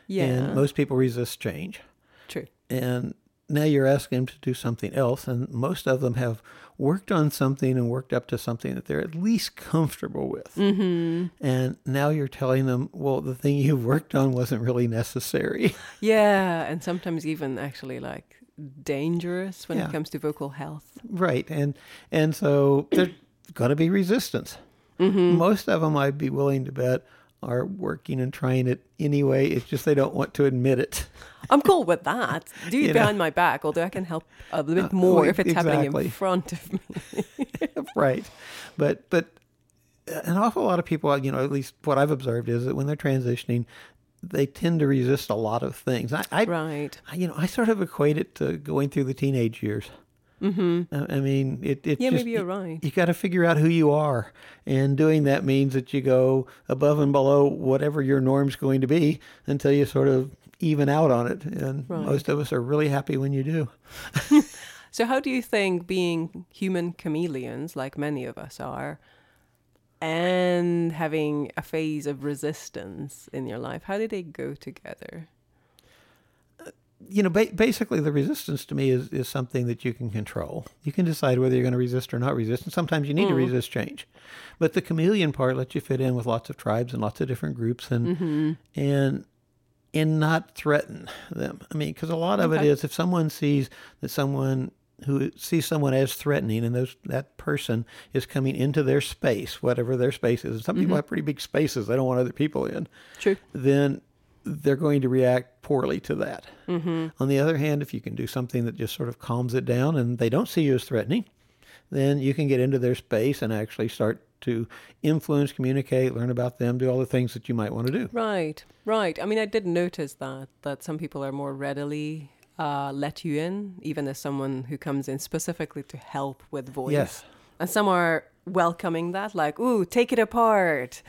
yeah, And most people resist change. true. And now you're asking them to do something else. And most of them have worked on something and worked up to something that they're at least comfortable with. hmm And now you're telling them, well, the thing you've worked on wasn't really necessary. Yeah, and sometimes even actually like dangerous when Yeah. it comes to vocal health. right. And and so there's going to be resistance. Most of them, I'd be willing to bet, are working and trying it anyway. It's just they don't want to admit it. I'm cool with that. Do it You know. behind my back, although I can help a little bit Uh, more well, if it's happening in front of me. right. But but an awful lot of people, you know, at least what I've observed is that when they're transitioning, they tend to resist a lot of things. I, I Right. I- you know, I sort of equate it to going through the teenage years. Mm-hmm. I, I mean, it. it Yeah, just, maybe you're you, right. You got to figure out who you are, and doing that means that you go above and below whatever your norm's going to be until you sort of even out on it. And Right. most of us are really happy when you do. So, how do you think being human chameleons, like many of us are, and having a phase of resistance in your life, how do they go together? Uh, you know, ba- basically, the resistance to me is, is something that you can control. You can decide whether you're going to resist or not resist. And sometimes you need to mm. resist change. But the chameleon part lets you fit in with lots of tribes and lots of different groups and mm-hmm. and and not threaten them. I mean, because a lot of it Okay. is if someone sees that someone who sees someone as threatening and those that person is coming into their space, whatever their space is. And some people have pretty big spaces they don't want other people in True. then they're going to react poorly to that. Mm-hmm. On the other hand, if you can do something that just sort of calms it down and they don't see you as threatening, then you can get into their space and actually start to influence, communicate, learn about them, do all the things that you might want to do. Right, right. I mean, I did notice that that some people are more readily uh, let you in, even as someone who comes in specifically to help with voice. Yes. And some are welcoming that, like, "Ooh, take it apart,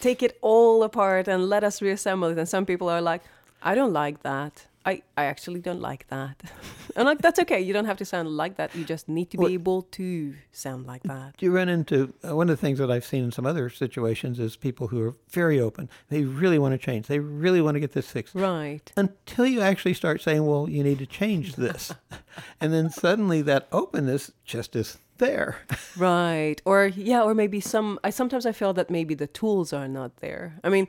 take it all apart, and let us reassemble it." And some people are like, "I don't like that. I, I actually don't like that." I'm like, "That's okay. You don't have to sound like that. You just need to be Well- able to sound like that." You run into uh, one of the things that I've seen in some other situations is people who are very open. They really want to change. They really want to get this fixed. Right. until you actually start saying, well, you need to change this. and then suddenly that openness just is there. Right. Or yeah, or maybe some I sometimes I feel that maybe the tools are not there. I mean,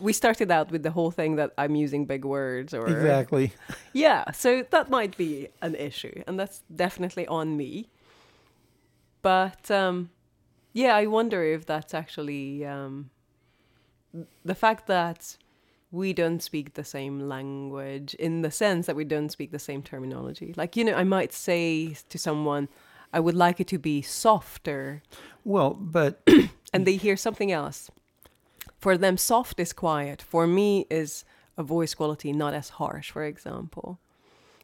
we started out with the whole thing that I'm using big words or exactly. Yeah, so that might be an issue and that's definitely on me. But um yeah, I wonder if that's actually um the fact that we don't speak the same language in the sense that we don't speak the same terminology. Like, you know, I might say to someone, I would like it to be softer, Well, but and they hear something else. For them, soft is quiet. For me, is a voice quality not as harsh, for example.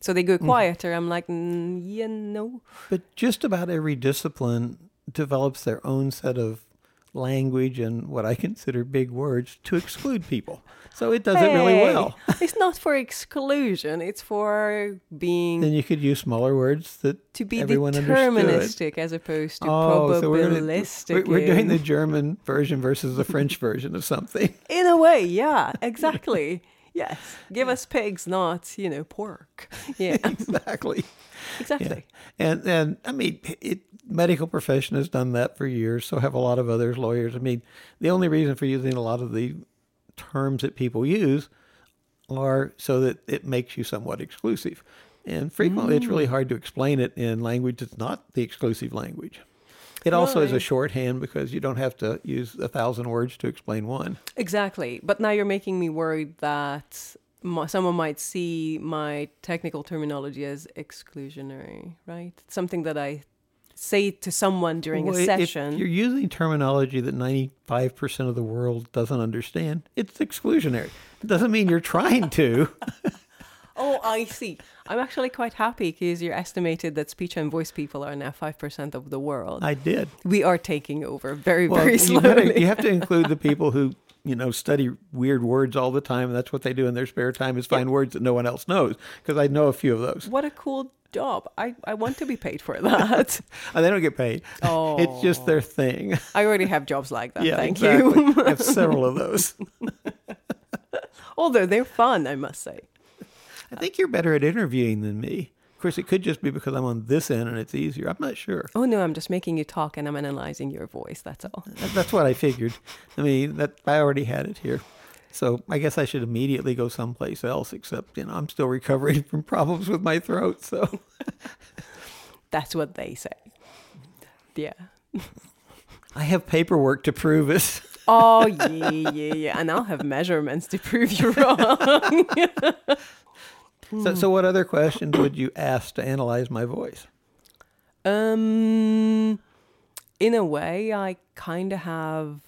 So they go quieter. I'm like, mm, yeah, no. but just about every discipline develops their own set of language and what I consider big words to exclude people. So it does it really well. it's not for exclusion. It's for being Then you could use smaller words that to be everyone understood. deterministic as opposed to Oh, so we're, gonna- probabilistic. we're, we're doing the German version versus the French version of something. in a way, yeah, exactly. yes, give us pigs, not you know pork. Yeah, exactly. Exactly. And and I mean, it medical profession has done that for years. So have a lot of others, lawyers. I mean, the only reason for using a lot of the terms that people use are so that it makes you somewhat exclusive. And frequently, it's really mm. hard to explain it in language that's not the exclusive language. It also is a shorthand because you don't have to use a thousand words to explain one. Exactly. But now you're making me worried that someone might see my technical terminology as exclusionary, right? Something that I say to someone during Well, a if session. you're using terminology that 95% of the world doesn't understand, it's exclusionary. It doesn't mean you're trying to. Oh, I see. I'm actually quite happy because you're estimated that speech and voice people are now 5% of the world. I did. we are taking over very, Well, very you, slowly. better- you have to include the people who, you know, study weird words all the time. That's what they do in their spare time is find words that no one else knows. Because I know a few of those. what a cool job. I, I want to be paid for that. And they don't get paid. Oh. It's just their thing. I already have jobs like that. yeah, Thank exactly. you. I have several of those. Although they're fun, I must say. I think you're better at interviewing than me. Course, it could just be because I'm on this end and it's easier. I'm not sure. Oh no, I'm just making you talk and I'm analyzing your voice. That's all. That's what I figured. I mean, that I already had it here. So I guess I should immediately go someplace else, except, you know, I'm still recovering from problems with my throat. So That's what they say. Yeah. I have paperwork to prove it. Oh yeah, yeah, yeah. And I'll have measurements to prove you're wrong. So, so what other questions would you ask to analyze my voice? um, in a way, I kind of have.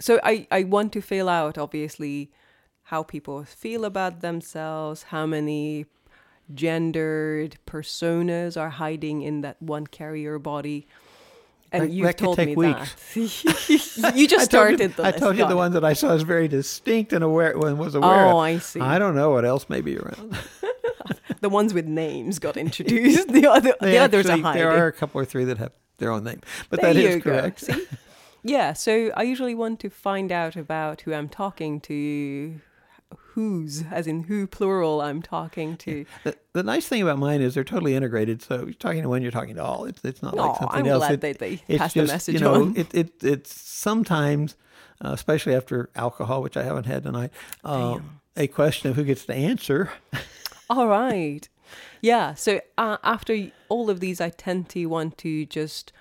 So I I want to fill out obviously how people feel about themselves, how many gendered personas are hiding in that one carrier body. And That- you've told take me weeks. that. you just I you- started the I list. told you Got the it. ones that I saw as very distinct and aware and was aware. Oh, of. I see. I don't know what else may be around. The ones with names got introduced. the other, They the others are hiding. There are a couple or three that have their own name, but there that is correct. Yeah, so I usually want to find out about who I'm talking to, whose, as in who plural I'm talking to. The, the nice thing about mine is they're totally integrated. So you're talking to one, you're talking to all. It's it's not like something I'm else. glad It- they it's passed the message you know, on. It, it it's sometimes, uh, especially after alcohol, which I haven't had tonight, uh, a question of who gets to answer. All right. Yeah, so uh, after all of these, I tend to want to just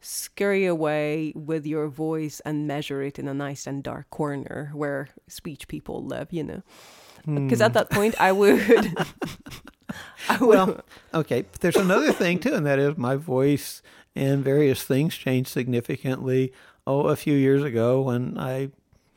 scurry away with your voice and measure it in a nice and dark corner where speech people live, you know. Because at hmm. that point, I would. I would Well, okay. But there's another thing too, and that is my voice and various things changed significantly. Oh, a few years ago when I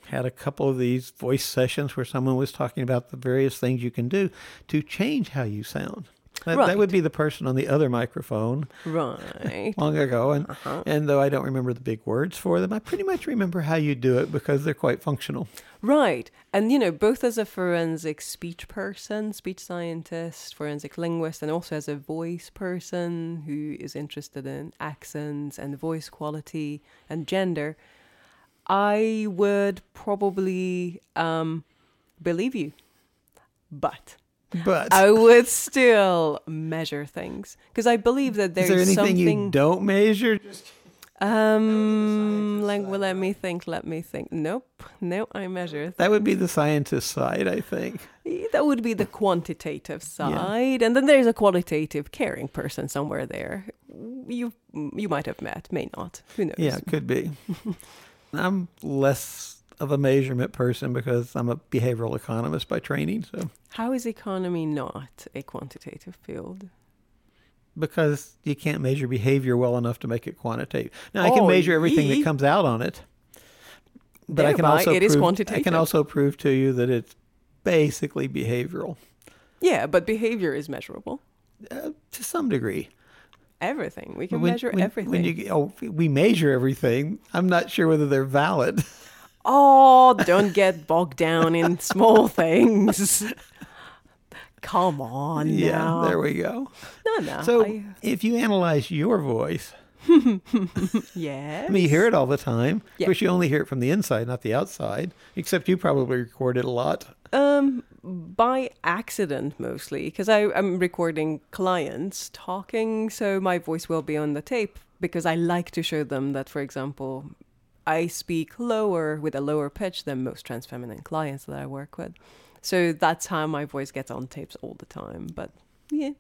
had a couple of these voice sessions where someone was talking about the various things you can do to change how you sound. That, that would be the person on the other microphone right. long ago, and Uh-huh. and though I don't remember the big words for them, I pretty much remember how you do it because they're quite functional. Right. And, you know, both as a forensic speech person, speech scientist, forensic linguist, and also as a voice person who is interested in accents and voice quality and gender, I would probably um, believe you. But But I would still measure things because I believe that there's there anything something. you don't measure? um, like, well, let me think. Let me think. Nope. No, I measure That would be the scientist side, I think. That would be the quantitative side, and then there's a qualitative, caring person somewhere there. You you might have met, may not. Who knows? Yeah, could be. I'm less of a measurement person because I'm a behavioral economist by training. So How is economy not a quantitative field? because you can't measure behavior well enough to make it quantitative. Now I can Oh, measure everything that comes out on it, but I can also it is prove, I quantitative. can also prove to you that it's basically behavioral Yeah, but behavior is measurable. uh, to some degree. Everything we can When- measure when- everything. When you oh, we measure everything, I'm not sure whether they're valid. Oh, don't get bogged down in small things. Come on yeah, now. there we go. no, no. So I, if you analyze your voice, yeah. I mean, you hear it all the time. Yeah. Of course, you only hear it from the inside, not the outside. Except you probably record it a lot. Um, by accident mostly, because I'm recording clients talking, so my voice will be on the tape because I like to show them that, for example, I speak lower with a lower pitch than most trans feminine clients that I work with. So that's how my voice gets on tapes all the time. But yeah,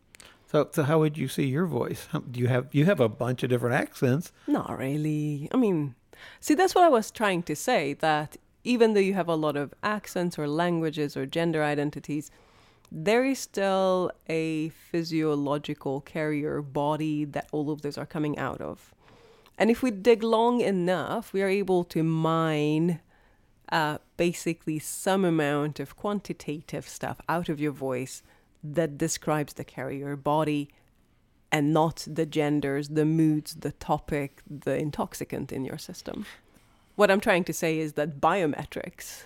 So, so how would you see your voice? How, do you have you have a bunch of different accents? Not really. I mean, see, that's what I was trying to say that even though you have a lot of accents or languages or gender identities, there is still a physiological carrier body that all of those are coming out of. And if we dig long enough, we are able to mine uh, basically some amount of quantitative stuff out of your voice that describes the carrier body and not the genders, the moods, the topic, the intoxicant in your system. What I'm trying to say is that biometrics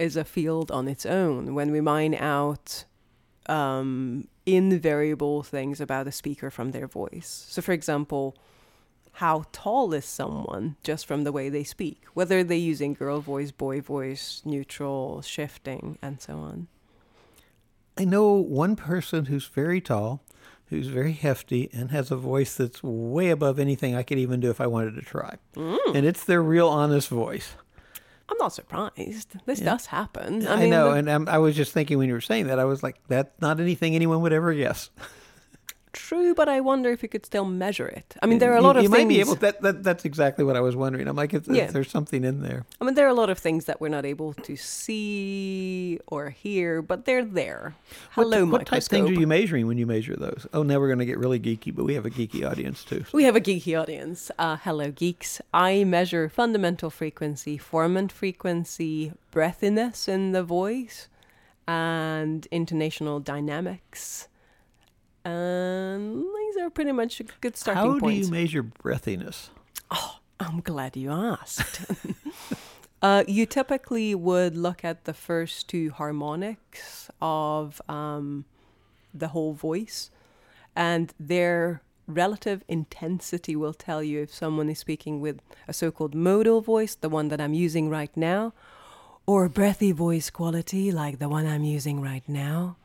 is a field on its own when we mine out um, invariable things about a speaker from their voice. So, for example, how tall is someone just from the way they speak, whether they're using girl voice, boy voice, neutral, shifting, and so on. I know one person who's very tall, who's very hefty, and has a voice that's way above anything I could even do if I wanted to try. And it's their real honest voice. I'm not surprised. This does happen. I, mean, know, the- and um, I was just thinking when you were saying that, I was like, that's not anything anyone would ever guess. true, but I wonder if you could still measure it. I mean, there are a lot you, of you things. might be able. That, that that's exactly what I was wondering. I'm like, if, if there's something in there. I mean, there are a lot of things that we're not able to see or hear, but they're there. Hello, what, what type of things are you measuring when you measure those? Oh, now we're going to get really geeky, but we have a geeky audience too. We have a geeky audience. Uh, hello, geeks. I measure fundamental frequency, formant frequency, breathiness in the voice, and intonational dynamics. And these are pretty much a good starting How do you measure breathiness? Oh, I'm glad you asked. uh, you typically would look at the first two harmonics of um, the whole voice, and their relative intensity will tell you if someone is speaking with a so called modal voice, the one that I'm using right now, or a breathy voice quality like the one I'm using right now,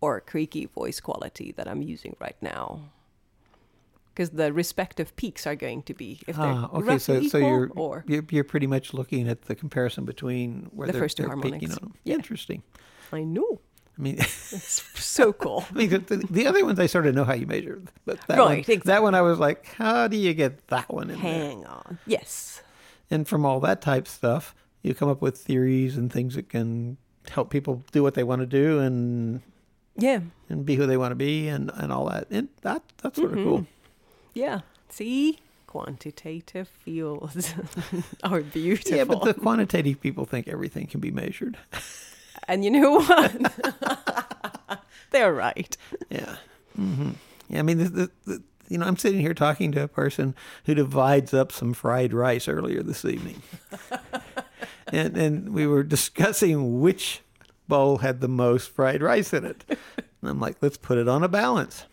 or creaky voice quality that I'm using right now. Because the respective peaks are going to be if they're Ah, okay, so so you're, or you're you're pretty much looking at the comparison between where The they're, first two they're peaking harmonics. on them. Yeah. Interesting. I know I mean, it's so cool. I mean, the, the, the other ones I sort of know how you measure, but that Right, one, exactly. that one I was like, how do you get that one in there? Hang on, yes, And from all that type stuff, you come up with theories and things that can help people do what they want to do and yeah, and be who they want to be and, and all that. And that that's sort Mm-hmm. of cool. yeah. See, quantitative fields are beautiful. Yeah, but the quantitative people think everything can be measured. and you know what? They're right. Yeah. hmm Yeah, I mean, the, the, the, you know, I'm sitting here talking to a person who divides up some fried rice earlier this evening, and and we were discussing which bowl had the most fried rice in it. And I'm like, let's put it on a balance.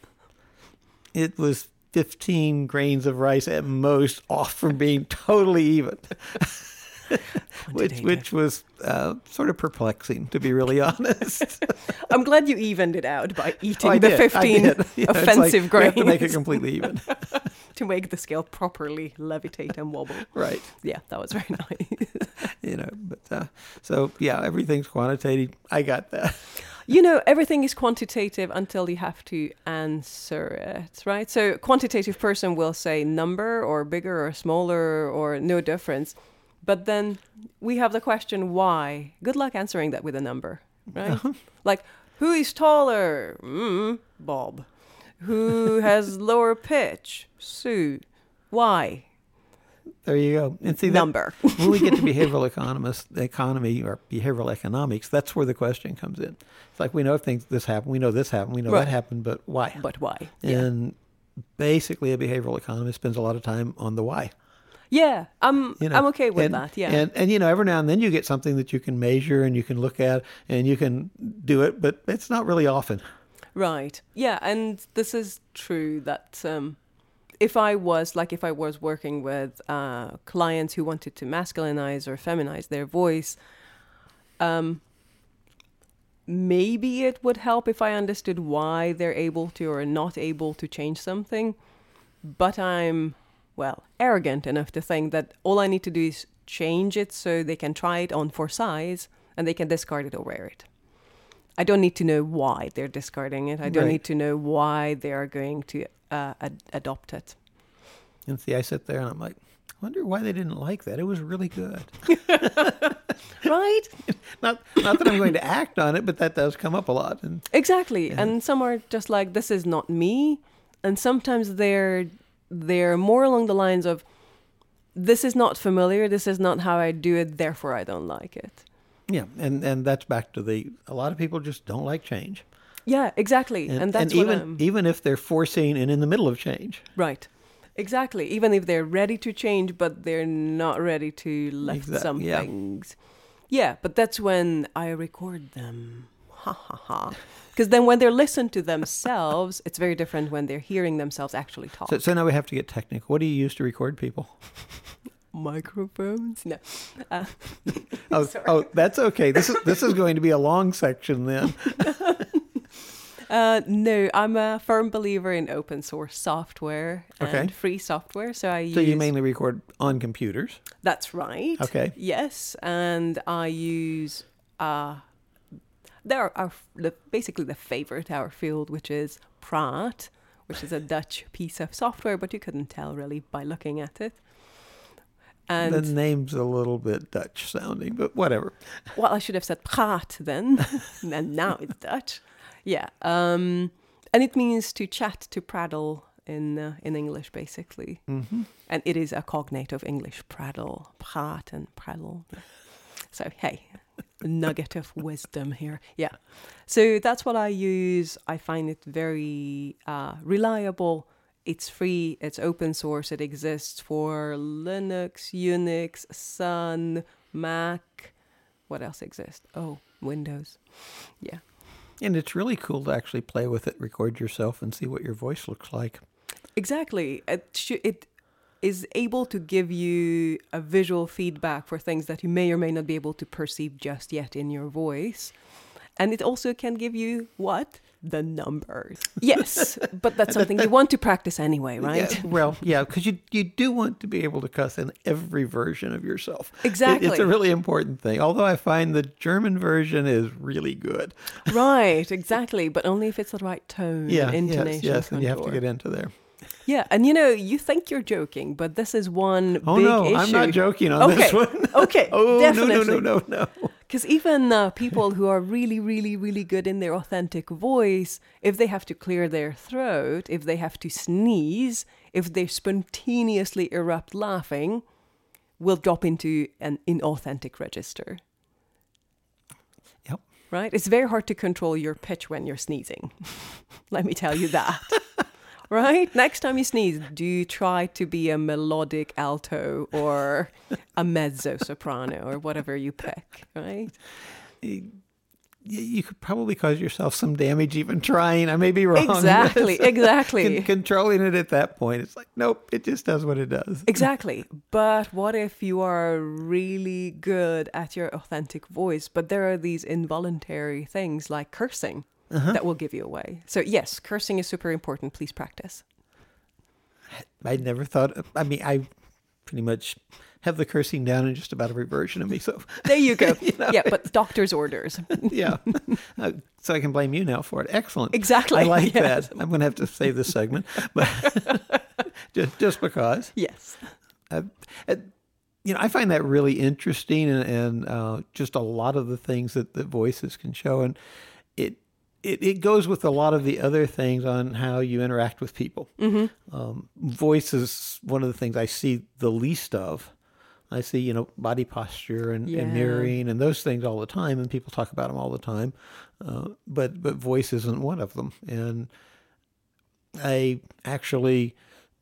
It was 15 grains of rice at most off from being totally even, which which was uh, sort of perplexing, to be really honest. I'm glad you evened it out by eating Oh, the did, 15 did. You know, it's like, offensive we grains have to make it completely even. to make the scale properly levitate and wobble. right. Yeah, that was very nice. You know, but uh, so yeah, everything's quantitative. I got that. you know, everything is quantitative until you have to answer it, right? So, a quantitative person will say number or bigger or smaller or no difference. But then we have the question why. Good luck answering that with a number, right? like, who is taller? Mm, Bob. Who has lower pitch? Sue. Why? There you go. And see that, Number. when we get to behavioral economists, the economy or behavioral economics, that's where the question comes in. It's like we know things this happened, we know this happened, we know Right. that happened, but why? But why? Yeah. and basically, a behavioral economist spends a lot of time on the why. Yeah, I'm You know, I'm okay with and, that. Yeah. and and you know, every now and then you get something that you can measure and you can look at and you can do it, but it's not really often. Right. Yeah, and this is true that um, if I was like if I was working with uh, clients who wanted to masculinize or feminize their voice, um, maybe it would help if I understood why they're able to or not able to change something. But I'm well arrogant enough to think that all I need to do is change it so they can try it on for size and they can discard it or wear it. I don't need to know why they're discarding it. I don't Right. need to know why they are going to uh, ad- adopt it. And see, I sit there and I'm like, I wonder why they didn't like that. It was really good. right? not not that I'm going to act on it, but that does come up a lot. And Exactly. And some are just like, this is not me. And sometimes they're they're more along the lines of, this is not familiar. This is not how I do it. Therefore, I don't like it. yeah, and and that's back to the a lot of people just don't like change. Yeah, exactly. And, that's what even I'm, even if they're forcing and in the middle of change. right. Exactly. Even if they're ready to change, but they're not ready to lift Exact- some yeah. things. Yeah, but that's when I record them. Ha ha ha. Because then when they're listening to themselves, it's very different when they're hearing themselves actually talk. So, so now we have to get technical. What do you use to record people? Microphones? No. Uh, Oh, oh, that's okay. This is this is going to be a long section then. Uh, no, I'm a firm believer in open source software Okay. and free software. So I So use. you mainly record on computers. That's right. Okay. Yes, and I use uh, there are the, basically the favorite our field, which is Praat, which is a Dutch piece of software, but you couldn't tell really by looking at it. And the name's a little bit Dutch sounding, but whatever. well, I should have said praat then, and now it's Dutch. Yeah, um, and it means to chat, to prattle in uh, in English, basically. hmm And it is a cognate of English, prattle, praat, and prattle. So hey, a nugget of wisdom here. Yeah. So that's what I use. I find it very uh, reliable. It's free. It's open source. It exists for Linux, Unix, Sun, Mac. What else exists? Oh, Windows. Yeah. And it's really cool to actually play with it, record yourself, and see what your voice looks like. Exactly. It sh- it is able to give you a visual feedback for things that you may or may not be able to perceive just yet in your voice. And it also can give you what? The numbers. Yes, but that's something you want to practice anyway, right? Yeah, well, yeah, because you you do want to be able to cuss in every version of yourself. It- Exactly. it's a really important thing. Although I find the German version is really good. right, exactly. But only if it's the right tone, Yeah, and yes, intonation. yes, and you have to get into there. Yeah, and you know, you think you're joking, but this is one Oh big no, issue. I'm not joking on this one. okay, oh definitely. no, no, no, no, no. Because even uh, people who are really, really, really good in their authentic voice, if they have to clear their throat, if they have to sneeze, if they spontaneously erupt laughing, will drop into an inauthentic register. Yep. Right? It's very hard to control your pitch when you're sneezing. Let me tell you that. right? Next time you sneeze, do you try to be a melodic alto or a mezzo soprano or whatever you pick, right? You could probably cause yourself some damage even trying. I may be wrong. Exactly, exactly. Controlling it at that point, it's like, nope, it just does what it does. Exactly. But what if you are really good at your authentic voice, but there are these involuntary things like cursing that will give you away? So, yes, cursing is super important. Please practice. I never thought. I mean, I pretty much have the cursing down in just about every version of me. So There you go. Yeah, but doctor's orders. yeah, uh, so I can blame you now for it. Excellent. Exactly, I like yes. that. I'm going to have to save this segment, but just just because. Yes. Uh, uh, you know, I find that really interesting, and, and uh, just a lot of the things that the voices can show, and it it it goes with a lot of the other things on how you interact with people. Mm-hmm. Um, voice is one of the things I see the least of. I see, you know, body posture and, Yeah. and mirroring and those things all the time, and people talk about them all the time. Uh, but but voice isn't one of them, and I actually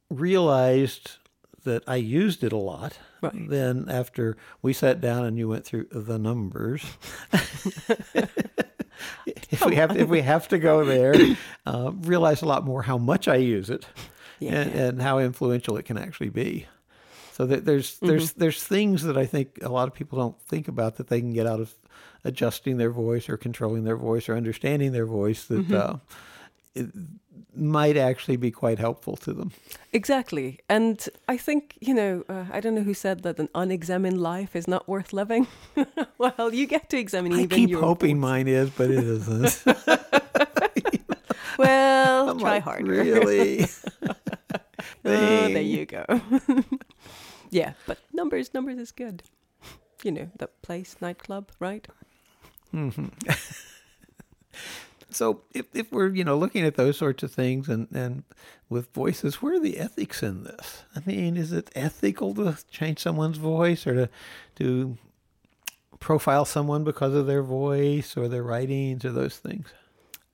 realized that I used it a lot. Right. Then after we sat down and you went through the numbers, if we have if we have to go there, uh, realize a lot more how much I use it, Yeah. and, and how influential it can actually be. So that there's there's there's things that I think a lot of people don't think about that they can get out of adjusting their voice or controlling their voice or understanding their voice that uh, it might actually be quite helpful to them. Exactly. And I think, you know, uh, I don't know who said that an unexamined life is not worth living. well, you get to examine I even keep your hoping voice. mine is, but it isn't. Well, I'm try like, harder. Really? Oh, there you go. yeah, but numbers, numbers is good. You know, the place, nightclub, right? So if, if we're you know looking at those sorts of things and and with voices, where are the ethics in this? I mean, is it ethical to change someone's voice or to to profile someone because of their voice or their writings or those things?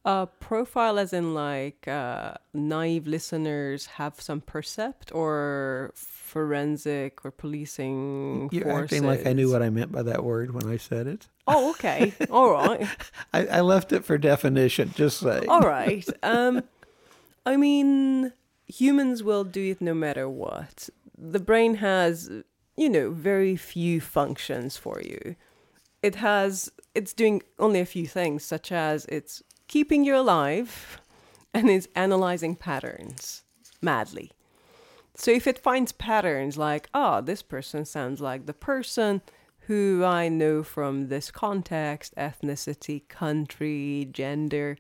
Uh, profile as in like uh, naive listeners have some percept or forensic or policing You're forces. acting like I knew what I meant by that word when I said it. Oh, okay. All right. I, I left it for definition. Just say. All right. Um, I mean, humans will do it no matter what. The brain has, you know, very few functions for you. It has, it's doing only a few things, such as it's keeping you alive and it's analyzing patterns madly. So if it finds patterns like, oh, this person sounds like the person who I know from this context, ethnicity, country, gender,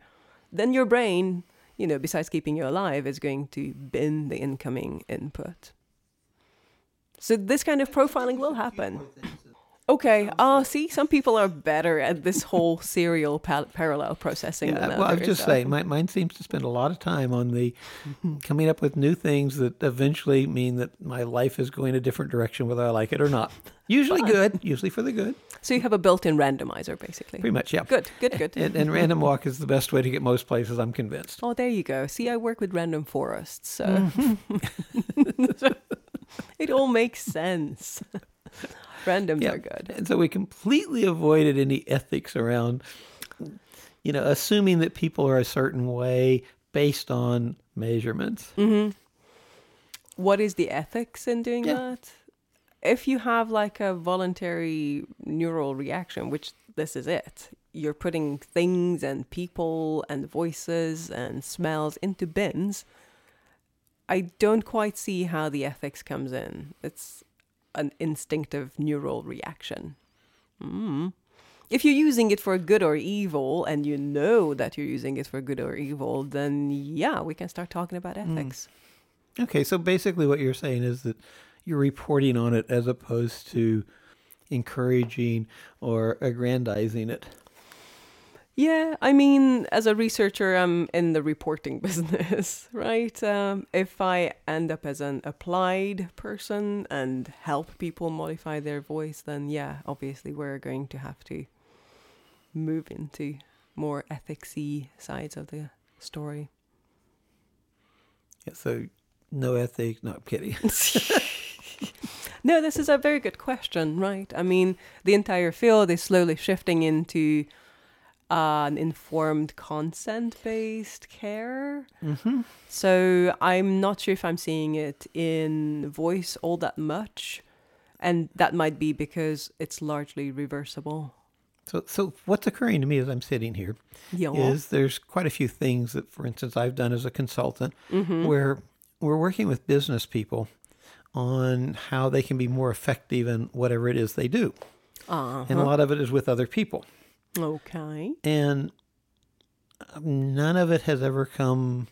then your brain, you know, besides keeping you alive, is going to bin the incoming input. So this kind of profiling will happen. Okay. Uh, see, some people are better at this whole serial pa- parallel processing Yeah, than well, I was others, just so- saying, my, mine seems to spend a lot of time on the coming up with new things that eventually mean that my life is going a different direction, whether I like it or not. Usually good, usually for the good. So you have a built-in randomizer, basically. Pretty much, yeah. Good, good, good. And, and random walk is the best way to get most places, I'm convinced. Oh, there you go. See, I work with random forests, so Mm-hmm. it all makes sense. Randoms Yeah. are good. And so we completely avoided any ethics around, you know, assuming that people are a certain way based on measurements. Mm-hmm. What is the ethics in doing Yeah. that? If you have like a voluntary neural reaction, which this is it, you're putting things and people and voices and smells into bins. I don't quite see how the ethics comes in. It's an instinctive neural reaction. Mm. If you're using it for good or evil and you know that you're using it for good or evil, then yeah, we can start talking about ethics. Okay, so basically what you're saying is that you're reporting on it as opposed to encouraging or aggrandizing it. Yeah, I mean, as a researcher, I'm in the reporting business, right? Um, if I end up as an applied person and help people modify their voice, then yeah, obviously we're going to have to move into more ethicsy sides of the story. Yeah, so no ethics. No, I'm kidding. No, this is a very good question, right? I mean, the entire field is slowly shifting into an informed consent based care. hmm So I'm not sure if I'm seeing it in voice all that much. And that might be because it's largely reversible. So, so what's occurring to me as I'm sitting here Yeah. is there's quite a few things that, for instance, I've done as a consultant where we're working with business people on how they can be more effective in whatever it is they do. uh And a lot of it is with other people. Okay. And none of it has ever come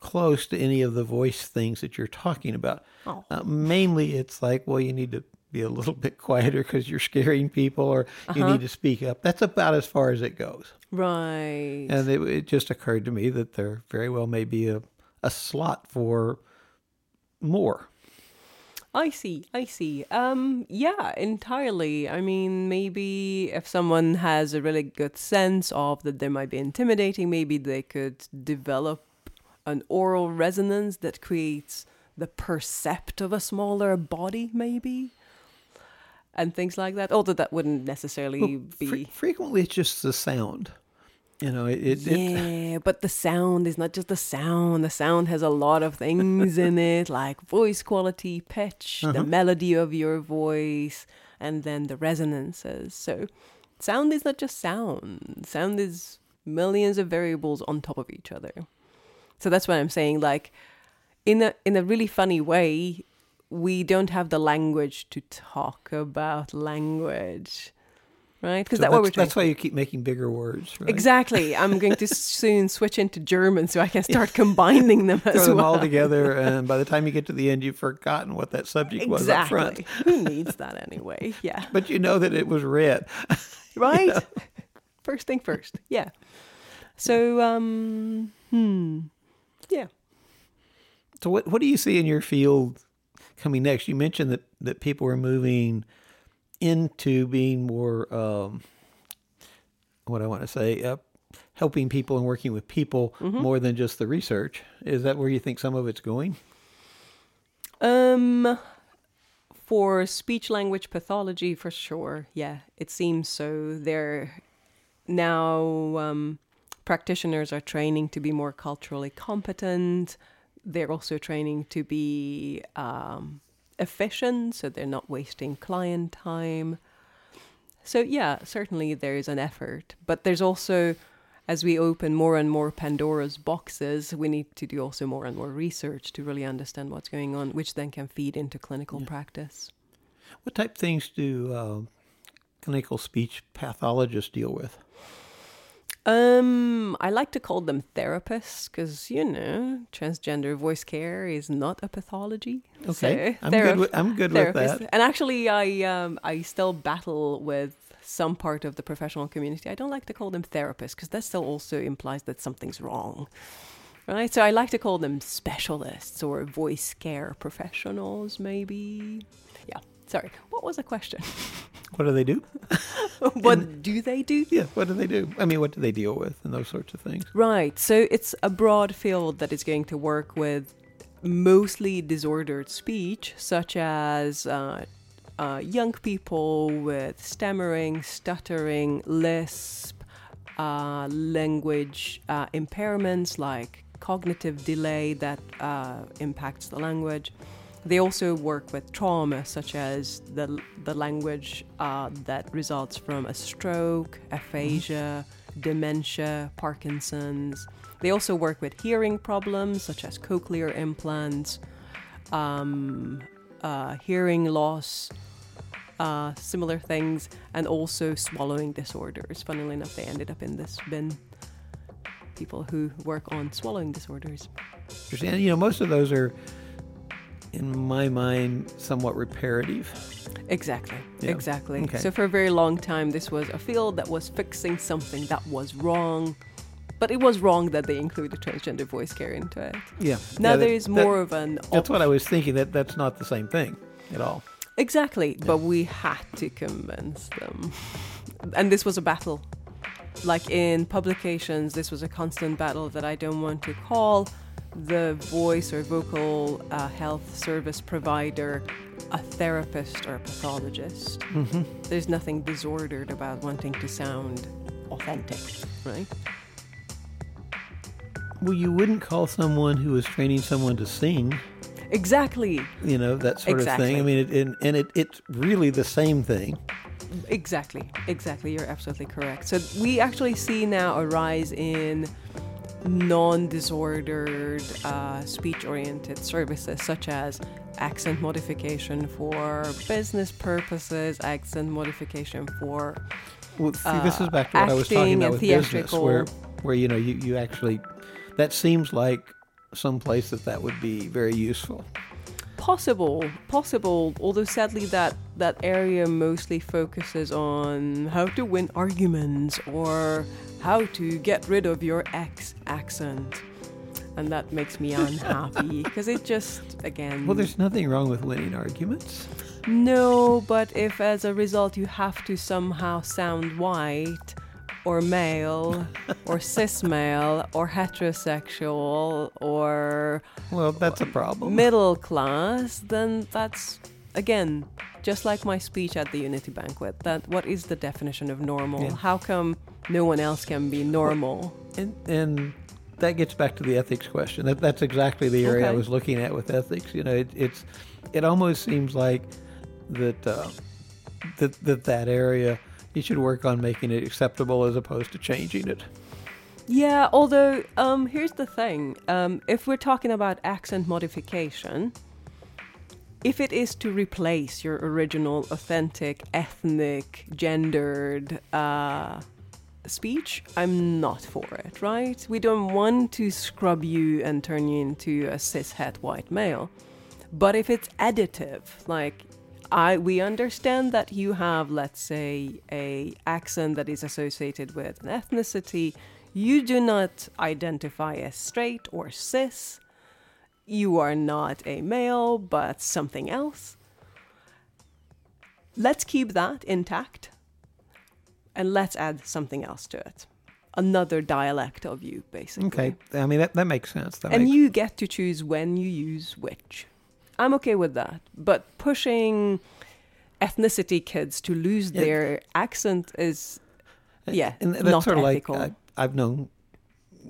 close to any of the voice things that you're talking about. Oh. Uh, mainly, it's like, well, you need to be a little bit quieter because you're scaring people, or you need to speak up. That's about as far as it goes. Right. And it, it just occurred to me that there very well may be a, a slot for more. I see. I see. Um yeah, entirely. I mean, maybe if someone has a really good sense of that they might be intimidating, maybe they could develop an oral resonance that creates the percept of a smaller body maybe. And things like that. Although that wouldn't necessarily be Fre- frequently, it's just the sound. You know, it, it, it yeah, but the sound is not just the sound. The sound has a lot of things in it, like voice quality, pitch, the uh-huh. melody of your voice, and then the resonances. So, sound is not just sound. Sound is millions of variables on top of each other. So that's what I'm saying. Like, in a in a really funny way, we don't have the language to talk about language, right? Because so that's that's, that's why you keep making bigger words, right? Exactly. I'm going to soon switch into German so I can start combining them as Throw them well. all together, and by the time you get to the end, you've forgotten what that subject was up front. Who needs that anyway? Yeah. But you know that it was red. Right? First thing first. Yeah. So, um, hmm. Yeah. So what what do you see in your field coming next? You mentioned that that people are moving into being more um, what I want to say, uh, helping people and working with people more than just the research. Is that where you think some of it's going? Um, for speech language pathology, for sure. Yeah, it seems so. They're now um, practitioners are training to be more culturally competent. They're also training to be um, efficient, so they're not wasting client time. So yeah, certainly there is an effort, but there's also as we open more and more Pandora's boxes, we need to do also more and more research to really understand what's going on, which then can feed into clinical practice. What type of things do uh, clinical speech pathologists deal with? Um, I like to call them therapists because you know transgender voice care is not a pathology. Okay, So, I'm good. With, I'm good with that. And actually, I um, I still battle with some part of the professional community. I don't like to call them therapists because that still also implies that something's wrong, right? So I like to call them specialists or voice care professionals, maybe. Yeah. Sorry. What was the question? What do they do? what do they do? Yeah, what do they do? I mean, what do they deal with and those sorts of things? Right. So it's a broad field that is going to work with mostly disordered speech, such as uh, uh, young people with stammering, stuttering, lisp, uh, language uh, impairments like cognitive delay that uh, impacts the language. They also work with trauma, such as the, the language uh, that results from a stroke, aphasia, dementia, Parkinson's. They also work with hearing problems, such as cochlear implants, um, uh, hearing loss, uh, similar things, and also swallowing disorders. Funnily enough, they ended up in this bin. People who work on swallowing disorders. And you know, most of those are, in my mind, somewhat reparative. Exactly. Yeah. Exactly. Okay. So for a very long time, this was a field that was fixing something that was wrong, but it was wrong that they included transgender voice care into it. Yeah. Now Yeah, that- there is that- more of an. That's what I was thinking. That that's not the same thing at all. Exactly. But we had to convince them, and this was a battle. Like in publications, this was a constant battle that I don't want to call the voice or vocal uh, health service provider a therapist or a pathologist. Mm-hmm. There's nothing disordered about wanting to sound authentic, right? Well, you wouldn't call someone who is training someone to sing, Exactly. you know, that sort of thing. I mean, it, and, and it, it's really the same thing. Exactly. Exactly. You're absolutely correct. So we actually see now a rise in non-disordered uh, speech-oriented services such as accent modification for business purposes, accent modification for Well, see, this is uh, back to what I was talking acting about with business, where, where you know, you, you actually, that seems like some place that that would be very useful. Possible possible although sadly that that area mostly focuses on how to win arguments or how to get rid of your ex accent and that makes me unhappy because it just again Well, there's nothing wrong with winning arguments. no but if as a result you have to somehow sound white or male or cis male or heterosexual or Well, that's a problem. middle class, then that's again just like my speech at the Unity banquet. That what is the definition of normal? Yeah. How come no one else can be normal? And, and that gets back to the ethics question. That, that's exactly the area I was looking at with ethics. You know, it, it's it almost seems like that uh, that that that area you should work on making it acceptable as opposed to changing it. Yeah, although um, here's the thing: um, if we're talking about accent modification, if it is to replace your original, authentic, ethnic, gendered uh, speech, I'm not for it. Right? We don't want to scrub you and turn you into a cishet white male. But if it's additive, like I we understand that you have, let's say, a accent that is associated with an ethnicity. You do not identify as straight or cis. You are not a male, but something else. Let's keep that intact and let's add something else to it. Another dialect of you, basically. Okay, I mean that that makes sense. That And makes, you get to choose when you use which. I'm okay with that. But pushing ethnicity kids to lose Yeah. their accent is, yeah, and that's not sort of ethical. like I, I've known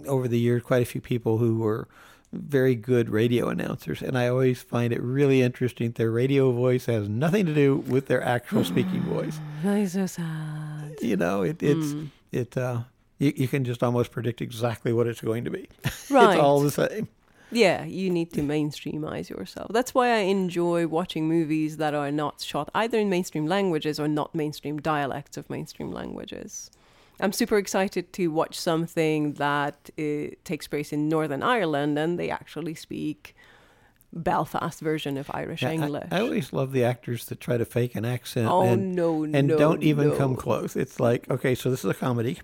over the years quite a few people who were very good radio announcers, and I always find it really interesting. Their radio voice has nothing to do with their actual speaking voice. that is so sad. You know, it, it's Mm. it. Uh, you, you can just almost predict exactly what it's going to be. Right. it's all the same. Yeah, you need to mainstreamize yourself. That's why I enjoy watching movies that are not shot either in mainstream languages or not mainstream dialects of mainstream languages. I'm super excited to watch something that uh, takes place in Northern Ireland and they actually speak Belfast version of Irish Yeah, English. I, always love the actors that try to fake an accent oh and, no, and no, don't even no. come close. It's like, okay, so this is a comedy.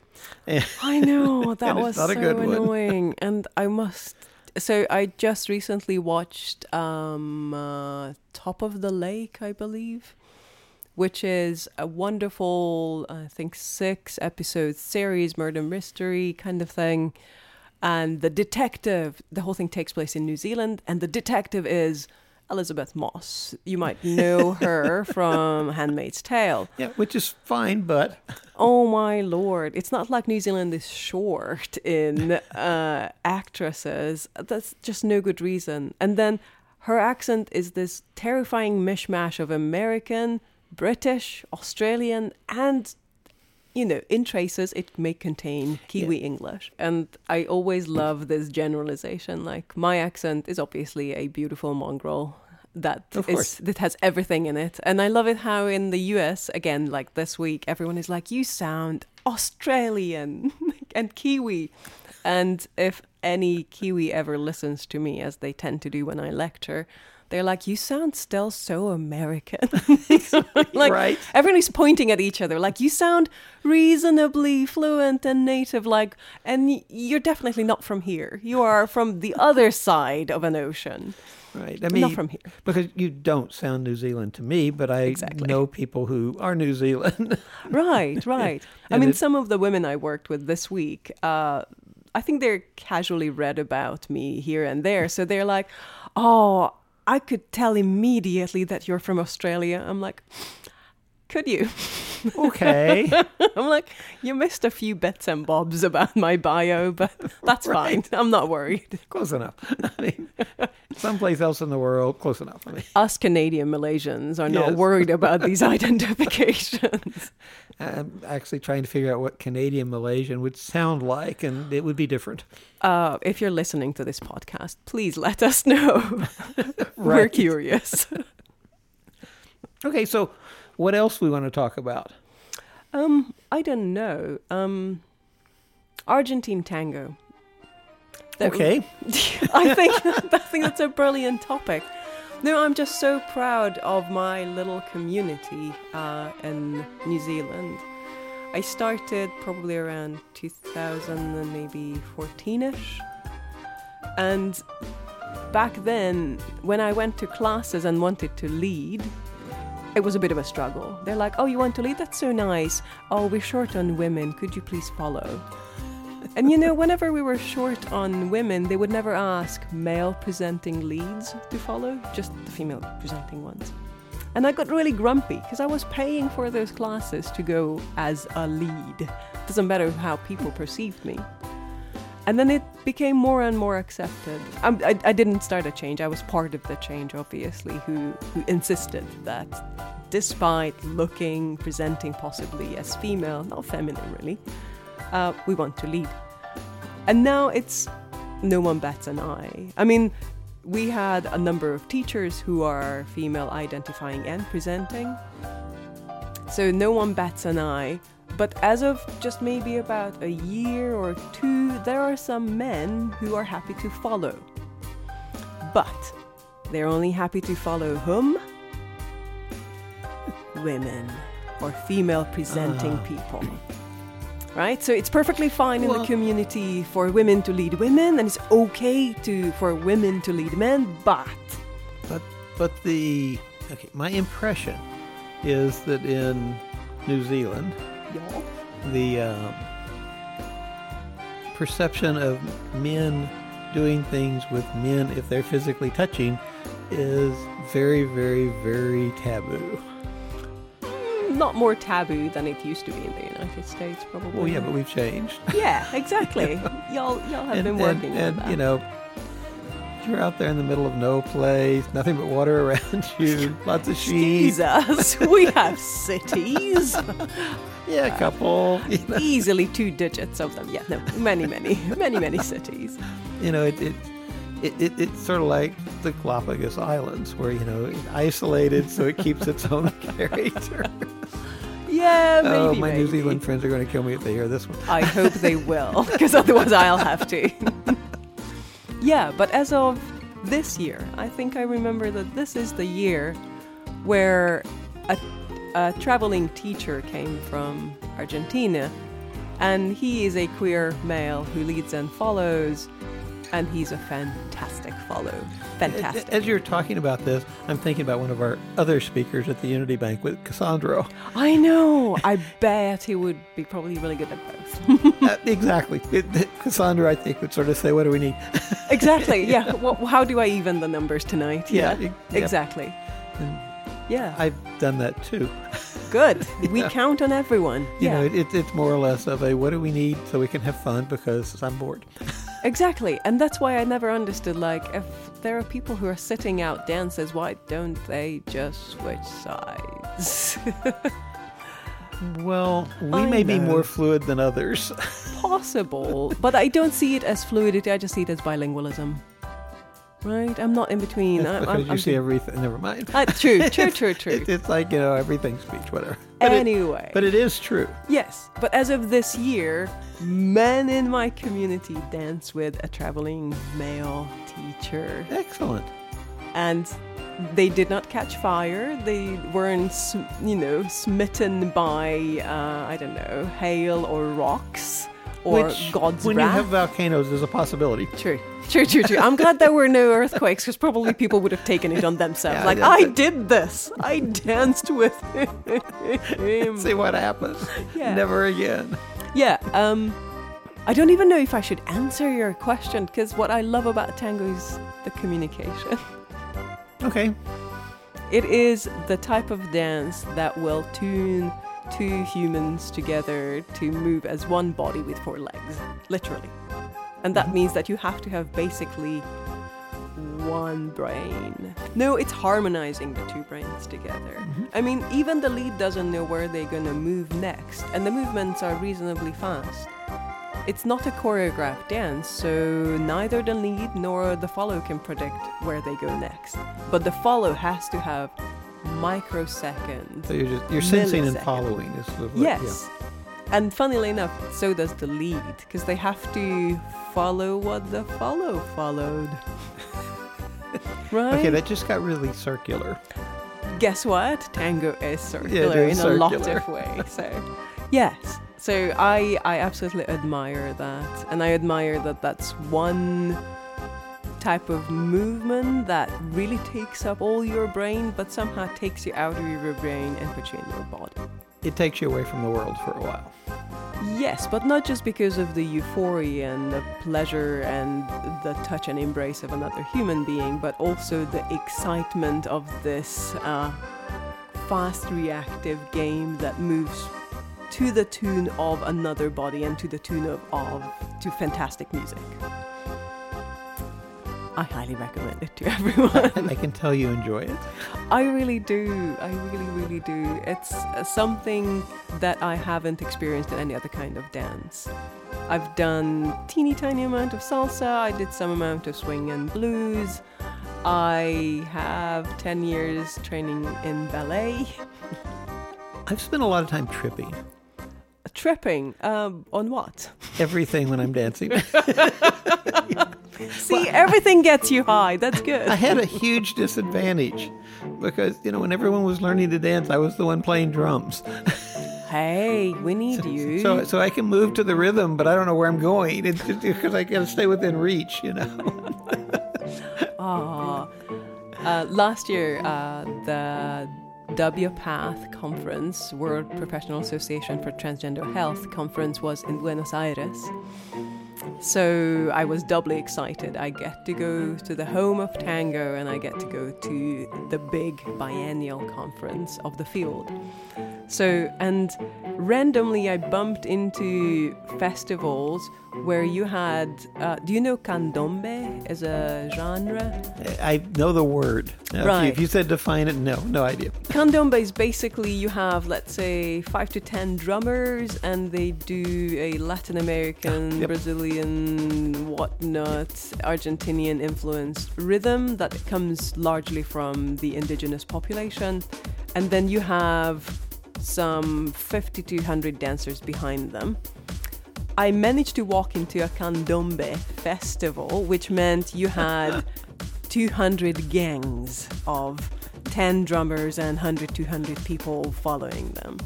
And I know that was so annoying, and I must. So I just recently watched um, uh, Top of the Lake, I believe, which is a wonderful, I think, six episode series, murder mystery kind of thing. And the detective, the whole thing takes place in New Zealand, and the detective is Elisabeth Moss. You might know her from Handmaid's Tale. yeah, which is fine, but Oh my lord! It's not like New Zealand is short in uh, actresses. That's just no good reason. And then her accent is this terrifying mishmash of American, British, Australian, and you know, in traces it may contain Kiwi English. And I always love this generalization. Like my accent is obviously a beautiful mongrel that is that has everything in it. And I love it how in the US again, like this week, everyone is like, "You sound Australian and Kiwi." And if any Kiwi ever listens to me, as they tend to do when I lecture, they're like, "You sound still so American." like right. everybody's pointing at each other, like, "You sound reasonably fluent and native." Like, and you're definitely not from here. You are from the other side of an ocean, Right. I mean, not from here. because you don't sound New Zealand to me, but I Exactly. know people who are New Zealand. Right, right. I mean, it- some of the women I worked with this week, uh, I think they're casually read about me here and there. So they're like, oh, I could tell immediately that you're from Australia. I'm like, could you? okay. I'm like, you missed a few bits and bobs about my bio, but that's fine. I'm not worried. close enough. I mean, someplace else in the world, close enough. I mean, Us Canadian Malaysians are not Yes. worried about these identifications. I'm actually trying to figure out what Canadian Malaysian would sound like, and it would be different. Uh, if you're listening to this podcast, please let us know. We're curious. Okay, so what else we want to talk about? Um, I don't know. Um, Argentine tango. That- Okay. I think I think that's a brilliant topic. No, I'm just so proud of my little community uh, in New Zealand. I started probably around 2000 and maybe 14ish, and back then, when I went to classes and wanted to lead, it was a bit of a struggle. They're like, "Oh, you want to lead? That's so nice. Oh, we're short on women. Could you please follow?" And you know, whenever we were short on women, they would never ask male presenting leads to follow, just the female presenting ones. And I got really grumpy because I was paying for those classes to go as a lead. Doesn't matter how people perceived me. And then it became more and more accepted. I'm, I, I didn't start a change. I was part of the change, obviously, who, who insisted that despite looking, presenting possibly as female, not feminine really, uh, we want to lead. And now it's no one bats an eye. I mean, we had a number of teachers who are female identifying and presenting. So no one bats an eye. But as of just maybe about a year or two, there are some men who are happy to follow. But they're only happy to follow whom? Women or female presenting Ah. people. Right? So it's perfectly fine in the community for women to lead women and it's okay to for women to lead men, but But but the okay, my impression is that in New Zealand, y'all the um, perception of men doing things with men if they're physically touching is very, very, very taboo. not more taboo than it used to be in the United States, probably. Well, yeah, but we've changed. yeah, exactly. y'all, y'all have and, been and- working and, on that. you know, you're out there in the middle of no place, nothing but water around you, lots of sheep. Jesus, we have cities. Yeah, a couple. You know, Easily two digits of them. Yeah, no, many, many, many, many cities. you know it, it, it, it, it's sort of like the Galapagos Islands, where you know it's isolated, so it keeps its own character. Yeah, oh, maybe. oh, my New. Zealand friends are going to kill me if they hear this one. I hope they will, because otherwise I'll have to. yeah, but as of this year, I think I remember that this is the year where a, a traveling teacher came from Argentina, and he is a queer male who leads and follows, and he's a fantastic follow. Fantastic. As you're talking about this, I'm thinking about one of our other speakers at the Unity banquet Cassandro. I know. I bet he would be probably really good at both. uh, exactly. Cassandro, I think, would sort of say, What do we need? exactly. Yeah. Well, how do I even the numbers tonight? Yeah, Yeah. e- yeah. Yeah. I've done that too. Good. We count on everyone. You yeah. know, it, it, it's more or less of a what do we need so we can have fun because I'm bored. exactly. And that's why I never understood like if there are people who are sitting out dances, why don't they just switch sides? Well, we I may be more fluid than others. Possible. But I don't see it as fluidity, I just see it as bilingualism. Right? I'm not in between. That's I- because I'm, you I'm see everything. Never mind. Uh, true, true, true, true. It, it's like, you know, everything's speech, whatever. But it- anyway. but it is true. Yes, but as of this year, men in my community dance with a traveling male teacher. Excellent. And they did not catch fire. They weren't, you know, smitten by, uh, I don't know, hail or rocks or Which, God's when wrath. you have volcanoes, there's a possibility. True, true, true, true. I'm glad there were no earthquakes because probably people would have taken it on themselves. Yeah, like, I did this. I danced with him. See what happens. Yeah. Never again. Yeah, um, I don't even know if I should answer your question because what I love about tango is the communication. Okay. It is the type of dance that will tune two humans together to move as one body with four legs, literally. And that means that you have to have basically one brain. No, it's harmonizing the two brains together. Mm-hmm. I mean, even the lead doesn't know where they're gonna move next, and the movements are reasonably fast. It's not a choreographed dance, so neither the lead nor the follow can predict where they go next. But the follow has to have microseconds. So you're just you're sensing and following is the Yes. And funnily enough, so does the lead, because they have to follow what the follow followed. right? Okay, that just got really circular. Guess what? Tango is circular is in a lot of ways. So, yes. So I I absolutely admire that, and I admire that that's one type of movement that really takes up all your brain, but somehow takes you out of your brain and puts you in your body. It takes you away from the world for a while. Yes, but not just because of the euphoria and the pleasure and the touch and embrace of another human being, but also the excitement of this uh, fast reactive game that moves to the tune of another body and to the tune of, of to fantastic music. I highly recommend it to everyone. I can tell you enjoy it. I really do. I really, really do. It's uh, something that I haven't experienced in any other kind of dance. I've done teeny tiny amount of salsa. I did some amount of swing and blues. I have 10 years training in ballet. I've spent a lot of time tripping. Tripping. Um, on what? Everything when I'm dancing. See, everything gets you high. That's good. I had a huge disadvantage because, you know, when everyone was learning to dance, I was the one playing drums. Hey, we need you. So, so I can move to the rhythm, but I don't know where I'm going. It's because I got to stay within reach, you know. Ah, uh, last year, uh, the WPATH conference, World Professional Association for Transgender Health conference, was in Buenos Aires. So I was doubly excited. I get to go to the home of tango and I get to go to the big biennial conference of the field. So, and randomly I bumped into festivals where you had, uh, do you know candombe as a genre? I know the word. Now, if you- Right. If you said define it, no, no idea. Candombe is basically you have, let's say, five to ten drummers, and they do a Latin American, Yep. Brazilian, whatnot, Argentinian influenced rhythm that comes largely from the indigenous population. And then you have some 5,200 dancers behind them. I managed to walk into a candombe festival, which meant you had 200 gangs of 10 drummers and 100, 200 people following them.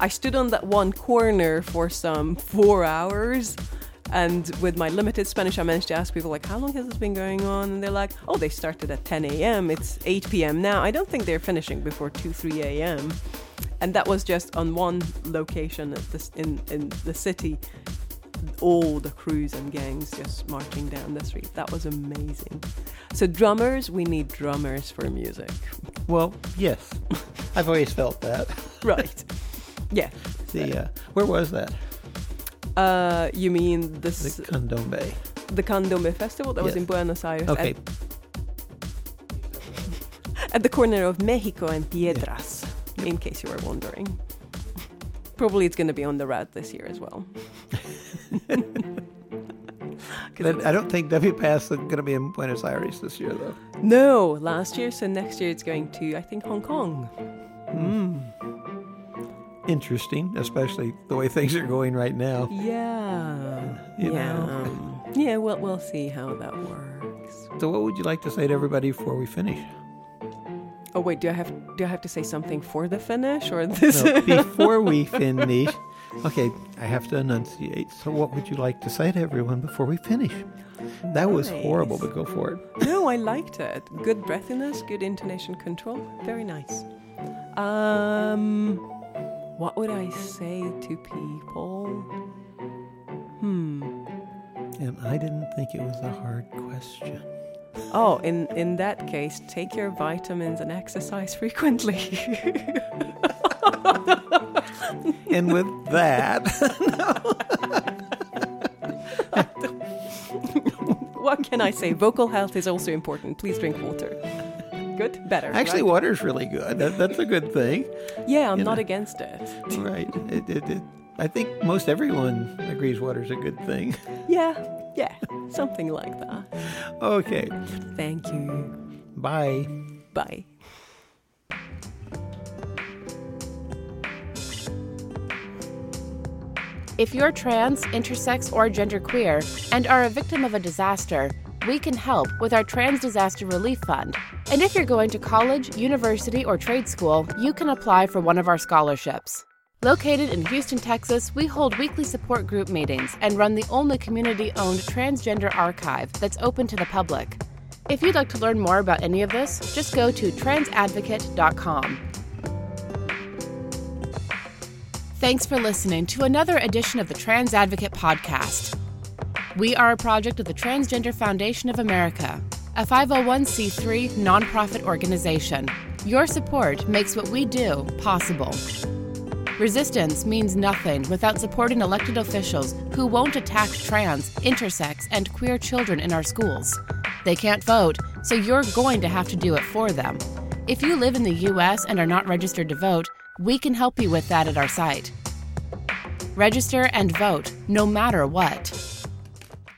I stood on that one corner for some four hours. And with my limited Spanish, I managed to ask people, like, how long has this been going on? And they're like, oh, they started at 10 a.m. It's 8 p.m. now. I don't think they're finishing before 2, 3 a.m. And that was just on one location this, in, in the city all the crews and gangs just marching down the street. That was amazing. So, drummers, we need drummers for music. Well, yes. I've always felt that. right. Yeah. The, uh, where was that? Uh, you mean this, the Candombe? The Candombe Festival that yes. was in Buenos Aires. Okay. At, at, the corner of Mexico and Piedras. In case you were wondering. Probably it's going to be on the route this year as well. I don't think WPATH is going to be in Buenos Aires this year, though. No, last year. So next year it's going to, I think, Hong Kong. Mm. Interesting, especially the way things are going right now. Yeah. You yeah. Know. Yeah, we'll, we'll see how that works. So, what would you like to say to everybody before we finish? Oh wait, do I have do I have to say something for the finish or this? No, before we finish, Okay, I have to enunciate. So, what would you like to say to everyone before we finish? That nice. was horrible, but go for it. No, I liked it. Good breathiness, good intonation control. Very nice. Um, what would I say to people? Hmm. And I didn't think it was a hard question. Oh, in in that case, take your vitamins and exercise frequently. and with that, what can I say? Vocal health is also important. Please drink water. Good, better. Actually, right? is really good. That, that's a good thing. Yeah, I'm you not know. against it. Right. It, it, it, I think most everyone agrees water is a good thing. Yeah, yeah, something like that. Okay. Thank you. Bye. Bye. If you're trans, intersex, or genderqueer and are a victim of a disaster, we can help with our Trans Disaster Relief Fund. And if you're going to college, university, or trade school, you can apply for one of our scholarships. Located in Houston, Texas, we hold weekly support group meetings and run the only community owned transgender archive that's open to the public. If you'd like to learn more about any of this, just go to transadvocate.com. Thanks for listening to another edition of the Trans Advocate Podcast. We are a project of the Transgender Foundation of America, a 501c3 nonprofit organization. Your support makes what we do possible. Resistance means nothing without supporting elected officials who won't attack trans, intersex, and queer children in our schools. They can't vote, so you're going to have to do it for them. If you live in the U.S. and are not registered to vote, we can help you with that at our site. Register and vote, no matter what.